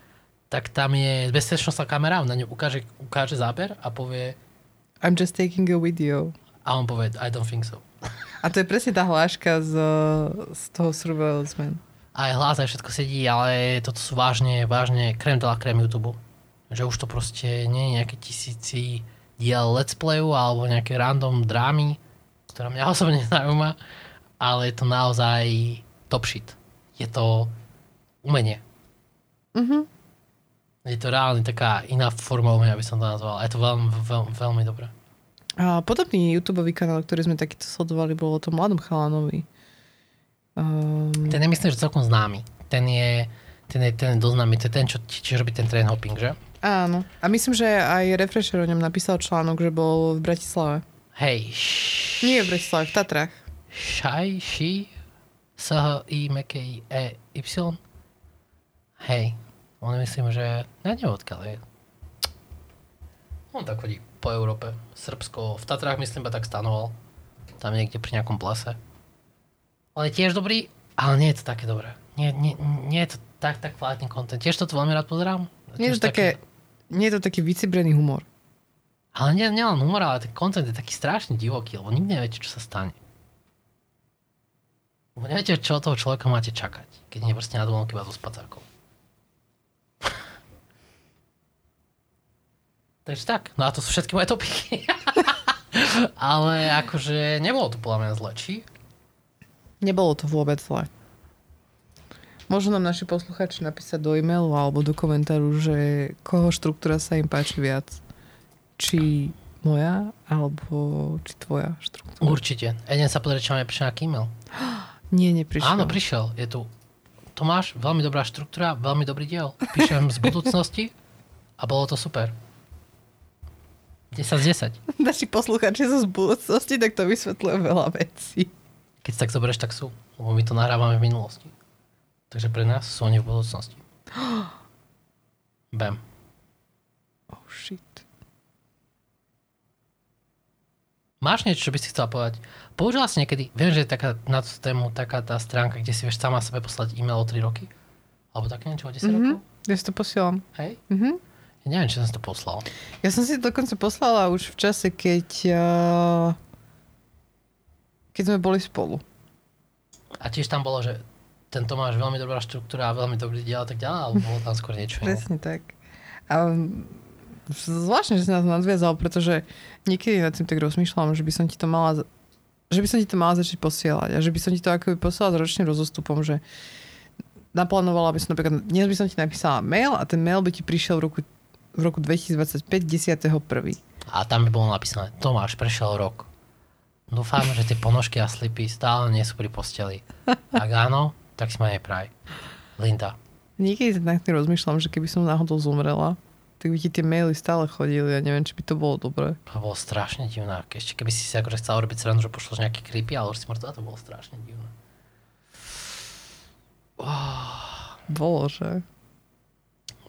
tak tam je bezpečnostná kamera, on na ňu ukáže, ukáže záber a povie, I'm just taking a video. a on povie, I don't think so. A to je presne tá hláška z, z toho Surveillance Man. Aj hlas, aj všetko sedí, ale toto sú vážne, vážne krem de la krem YouTube. Že už to proste nie je nejaké tisíci diel let's playu alebo nejaké random drámy, ktorá mňa osobne zaujíma, ale je to naozaj top shit. Je to umenie. Mhm. Je to reálne taká iná forma umenia, by som to nazval. Je to veľmi, veľmi, veľmi dobré. A podobný YouTube kanál, ktorý sme takýto sledovali, bol o tom mladom chalanovi. Um, Ten je myslím, že celkom známy. Ten je, ten je, ten je dosť známy. To je ten, čo tiež robí ten train hopping, že? áno. A myslím, že aj Refresher o ňom napísal článok, že bol v Bratislave. Hej, Nie v Bratislave, v Tatrách. Šaj, ši, s, h, i, mekej, e, y. Hej, on myslím, že, ja neviem odkiaľ je. On tak chodí po Európe, Srbsko, v Tatrách myslím, iba tak stanoval. Tam niekde pri nejakom plese. On je tiež dobrý, ale nie je to také dobré. Nie, nie, nie je to tak, tak kvalitný content. Tiež to veľmi rád pozerám. Nie je to také, nie je to taký vycibrený humor. Ale nie, nie len humor, ale ten content je taký strašne divoký, lebo nikdy neviete, čo sa stane. Lebo neviete, čo od toho človeka máte čakať, keď nie proste na dovolenke iba so spacákom. Takže tak, no a to sú všetky moje topiky. ale akože nebolo to podľa mňa zle, či? Nebolo to vôbec zle. Môžu nám naši posluchači napísať do e-mailu alebo do komentáru, že koho štruktúra sa im páči viac. Či moja, alebo či tvoja štruktúra. Určite. Eden sa pozrieť, či máme prišiel nejaký e-mail. Nie, neprišiel. Áno, prišiel. Je tu Tomáš, veľmi dobrá štruktúra, veľmi dobrý diel. Píšem z budúcnosti a bolo to super. 10 z 10. Naši posluchači sú z budúcnosti, tak to vysvetľuje veľa vecí. Keď tak zoberieš, tak sú. Lebo my to nahrávame v minulosti. Takže pre nás sú oni v budúcnosti. Bam. Oh shit. Máš niečo, čo by si chcela povedať? Použila si niekedy, viem, že je taká na tú tému taká tá stránka, kde si vieš sama sebe poslať e-mail o 3 roky? Alebo také niečo o 10 Mhm. rokov? Ja si to posielam. Hej? Mhm. Ja neviem, či som si to poslal. Ja som si to dokonca poslala už v čase, keď, uh, keď sme boli spolu. A tiež tam bolo, že tento máš veľmi dobrá štruktúra a veľmi dobrý diel a tak ďalej, alebo bolo tam skôr niečo iné? Presne tak. A zvláštne, že si to nadviazal, pretože niekedy nad tým tak rozmýšľam, že by som ti to mala že by som ti to mala začať posielať a že by som ti to ako posielala s ročným rozostupom, že naplánovala by som napríklad, dnes by som ti napísala mail a ten mail by ti prišiel v roku, v roku 2025 10.1. A tam by bolo napísané, Tomáš, prešiel rok. Dúfam, že tie ponožky a slipy stále nie sú pri posteli. Ak áno, tak si ma nepraj. Linda. Niekedy tým rozmýšľam, že keby som náhodou zomrela, tak by ti tie maily stále chodili a neviem, či by to bolo dobré. To bolo strašne divné. Ešte keby si si akože chcel robiť srandu, že pošloš nejaký creepy, ale už si mŕtva, to bolo strašne divné. Bolo, že?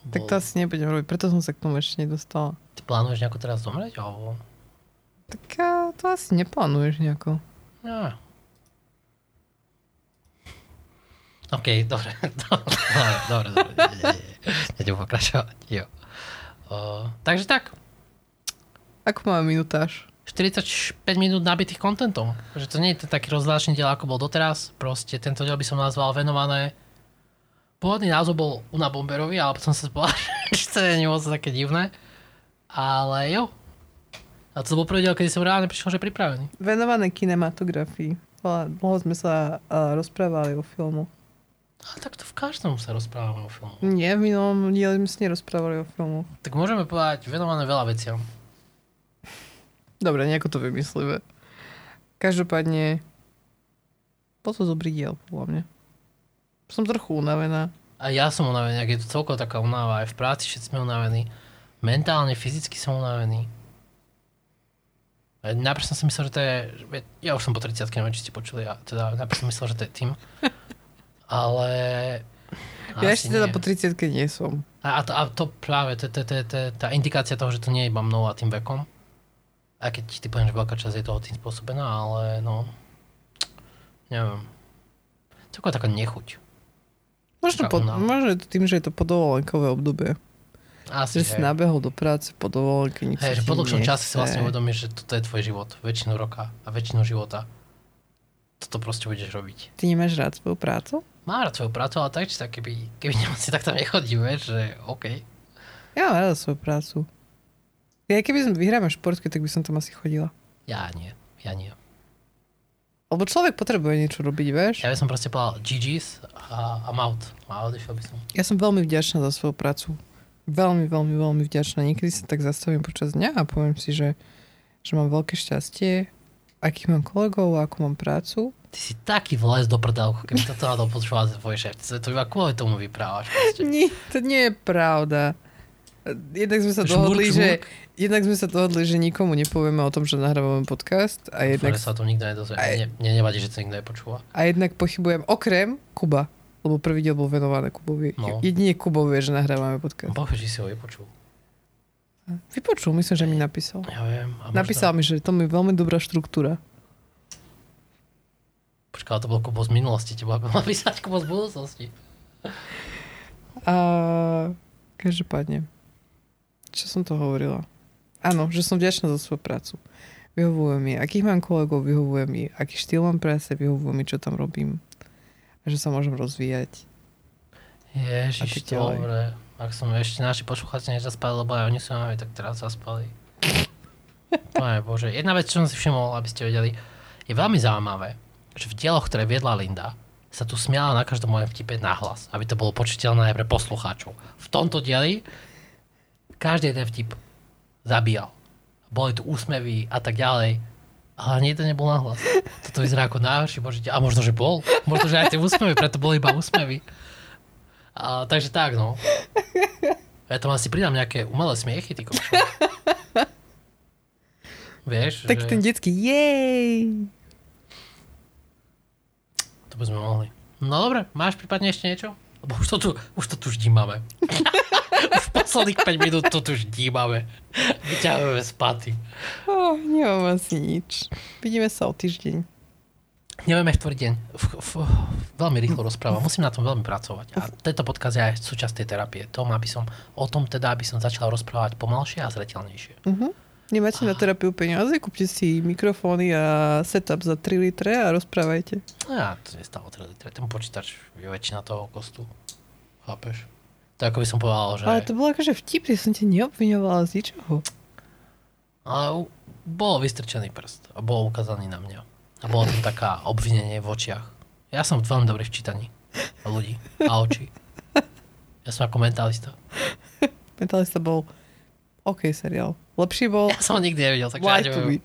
Tak to asi nebudem robiť, preto som sa k tomu ešte nedostala. Ty plánuješ nejako teraz zomrieť? Alebo... Tak a to asi neplánuješ nejako. Ja. OK, dobre. dobre, dobre, dobre. Nejdem pokračovať. Jo. O, takže tak. Ako máme minutáž? 45 minút nabitých kontentom. Že to nie je ten taký rozvláčný diel, ako bol doteraz. Proste tento diel by som nazval venované Pôvodný názov bol Una Bomberovi, ale potom sa povedal, že to je moc také divné. Ale jo. A to bol prvý diel, kedy som reálne prišiel, že pripravený. Venované kinematografii. Dlho sme sa uh, rozprávali o filmu. A tak to v každom sa rozprávame o filmu. Nie, v minulom dieli sme sa nerozprávali o filmu. Tak môžeme povedať venované veľa veciam. Dobre, nejako to vymyslíme. Každopádne, bol to dobrý diel, podľa mňa. Som trochu unavená. A ja som unavený, ak je to celkovo taká unáva, aj v práci všetci sme unavení. Mentálne, fyzicky som unavený. A Najprv som si myslel, že to je... Ja už som po 30 neviem, či ste počuli, a teda najprv som myslel, že to je tým. Ale... Ja ešte teda nie. po 30 nie som. A, a, to, a to práve, to, to, to, to, tá indikácia toho, že to nie je iba mnou a tým vekom. Aj keď ti poviem, že veľká časť je toho tým spôsobená, ale no... Neviem. Celkovo taká nechuť. Možno, po, únava. možno je to tým, že je to podovolenkové obdobie. Asi, Že si nabehol do práce po dovolenke, nič Hej, že po dlhšom čase si vlastne uvedomíš, že toto je tvoj život. Väčšinu roka a väčšinu života. Toto proste budeš robiť. Ty nemáš rád svoju prácu? Mám rád svoju prácu, ale tak či tak, keby, keby tak tam nechodím, vieš, že OK. Ja mám rada svoju prácu. Ja keby som vyhráme športky, tak by som tam asi chodila. Ja nie, ja nie. Lebo človek potrebuje niečo robiť, vieš? Ja by som proste povedal GG's a, a out. A odišiel by som. Ja som veľmi vďačná za svoju prácu. Veľmi, veľmi, veľmi vďačná. Niekedy sa tak zastavím počas dňa a poviem si, že, že mám veľké šťastie, akých mám kolegov, akú mám prácu. Ty si taký vles do prdálku, keby toto náhodou počúval tvoj šéf. To iba kvôli tomu vyprávaš. Proste. Nie, to nie je pravda. Jednak sme sa Žmurk, dohodli, že, žmurk. jednak sme sa dohodli, že nikomu nepovieme o tom, že nahrávame podcast a jednak, že sa o tom nikto nedozvie. Aj- Mne, nevadí, že to nikto nepočúva. a jednak pochybujem, okrem Kuba, lebo prvý diel bol venovaný Kubovi. No. Jedine Kubo vie, že nahrávame podcast. Boh, že si ho vypočul. Vypočul, myslím, že mi napísal. Ja viem. A možno- Napísal mi, že to mi veľmi dobrá štruktúra. Počkaj, to bol Kubo z minulosti. Teba mal písať Kubo z budúcnosti. A každopádne, čo som to hovorila? Áno, že som vďačná za svoju prácu. Vyhovuje mi, akých mám kolegov, vyhovuje mi, aký štýl mám práce, vyhovuje mi, čo tam robím. A že sa môžem rozvíjať. Ježiš, dobre. Ak som ešte naši poslucháči nezaspali, lebo aj oni sú nami, tak teraz zaspali. Pane Bože. Jedna vec, čo som si všimol, aby ste vedeli, je veľmi zaujímavé, že v dieloch, ktoré viedla Linda, sa tu smiala na každom mojom vtipe nahlas, aby to bolo počiteľné aj pre poslucháčov. V tomto dieli každý jeden vtip zabíjal. Boli tu úsmevy a tak ďalej. Ale ani jeden nebol nahlas. Toto vyzerá ako najhorší boží A možno, že bol. Možno, že aj tie úsmevy, preto boli iba úsmevy. A, takže tak, no. Ja tam asi pridám nejaké umelé smiechy, ty kokšo. Vieš, Tak že ten detský, jej! to by sme mohli. No dobre, máš prípadne ešte niečo? Lebo už to tu, už to tu ždímame. už posledných 5 minút to tu ždímame. Vyťahujeme z paty. Oh, nemám asi nič. Vidíme sa o týždeň. Nevieme tvrdý deň. F, f, veľmi rýchlo rozprávam. Musím na tom veľmi pracovať. A tento podcast je aj súčasť tej terapie. Tom, aby som, o tom teda, aby som začal rozprávať pomalšie a zretelnejšie. Uh-huh. Nemáte na terapiu peniaze? Kúpte si mikrofóny a setup za 3 litre a rozprávajte. Ja, to nestalo 3 litre. Ten počítač je väčšina toho kostu. Chápeš? To ako by som povedal, že... Ale to bolo akože vtip, ja som ťa neobviňovala z ničoho. Ale bol vystrčený prst a bol ukázaný na mňa. A bolo tam taká obvinenie v očiach. Ja som veľmi dobrý v čítaní ľudí a očí. Ja som ako mentalista. Mentalista bol OK seriál. Lepší bol Ja som ho nikdy nevidel, takže ja neviem.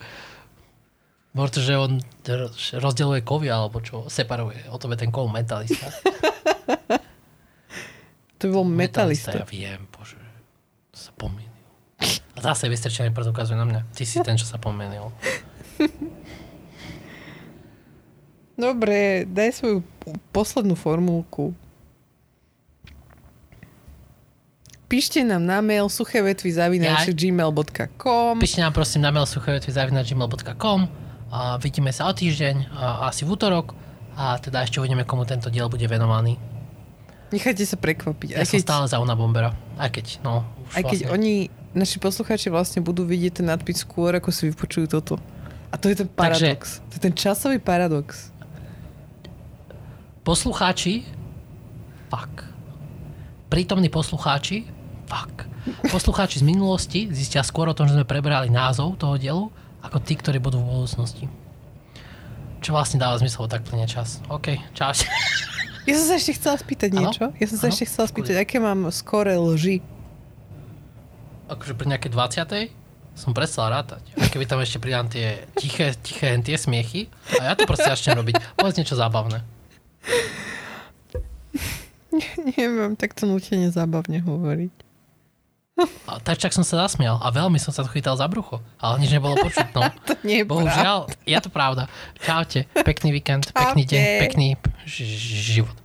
Možno, že on r- rozdeľuje kovy alebo čo, separuje. O tom je ten kov mentalista. To bol metalista. Ja viem, bože. Sa pomýlil. A zase vystrčený prst ukazuje na mňa. Ty si ten, čo sa pomýlil. Dobre, daj svoju poslednú formulku. Píšte nám na mail suchevetvy.gmail.com Píšte nám prosím na mail suchevetvy.gmail.com a vidíme sa o týždeň, a asi v útorok a teda ešte uvidíme, komu tento diel bude venovaný. Nechajte sa prekvapiť. Ja Aj som keď, stále za Una Bombera. Aj keď, no, už aj keď vlastne. oni naši poslucháči vlastne budú vidieť ten nadpis skôr, ako si vypočujú toto. A to je ten paradox. Takže, to je ten časový paradox. Poslucháči, fuck. Prítomní poslucháči, fuck. Poslucháči z minulosti zistia skôr o tom, že sme prebrali názov toho dielu, ako tí, ktorí budú v budúcnosti. Čo vlastne dáva zmysel, tak plyne čas. OK, čau. Ja som sa ešte chcela spýtať ano? niečo. Ja som sa ano? ešte chcela spýtať, aké mám skore lži. Akože pri nejakej 20. som prestal rátať. A keby tam ešte pridám tie tiché, tiché tie smiechy, a ja to proste začnem robiť. Povedz niečo zábavné. Neviem, tak to nutene zábavne hovoriť. A tak čak som sa zasmial a veľmi som sa chytal za brucho, ale nič nebolo počuť. No. to nie je Bohužiaľ, pravda. je to pravda. Čaute, pekný víkend, pekný okay. deň, pekný život.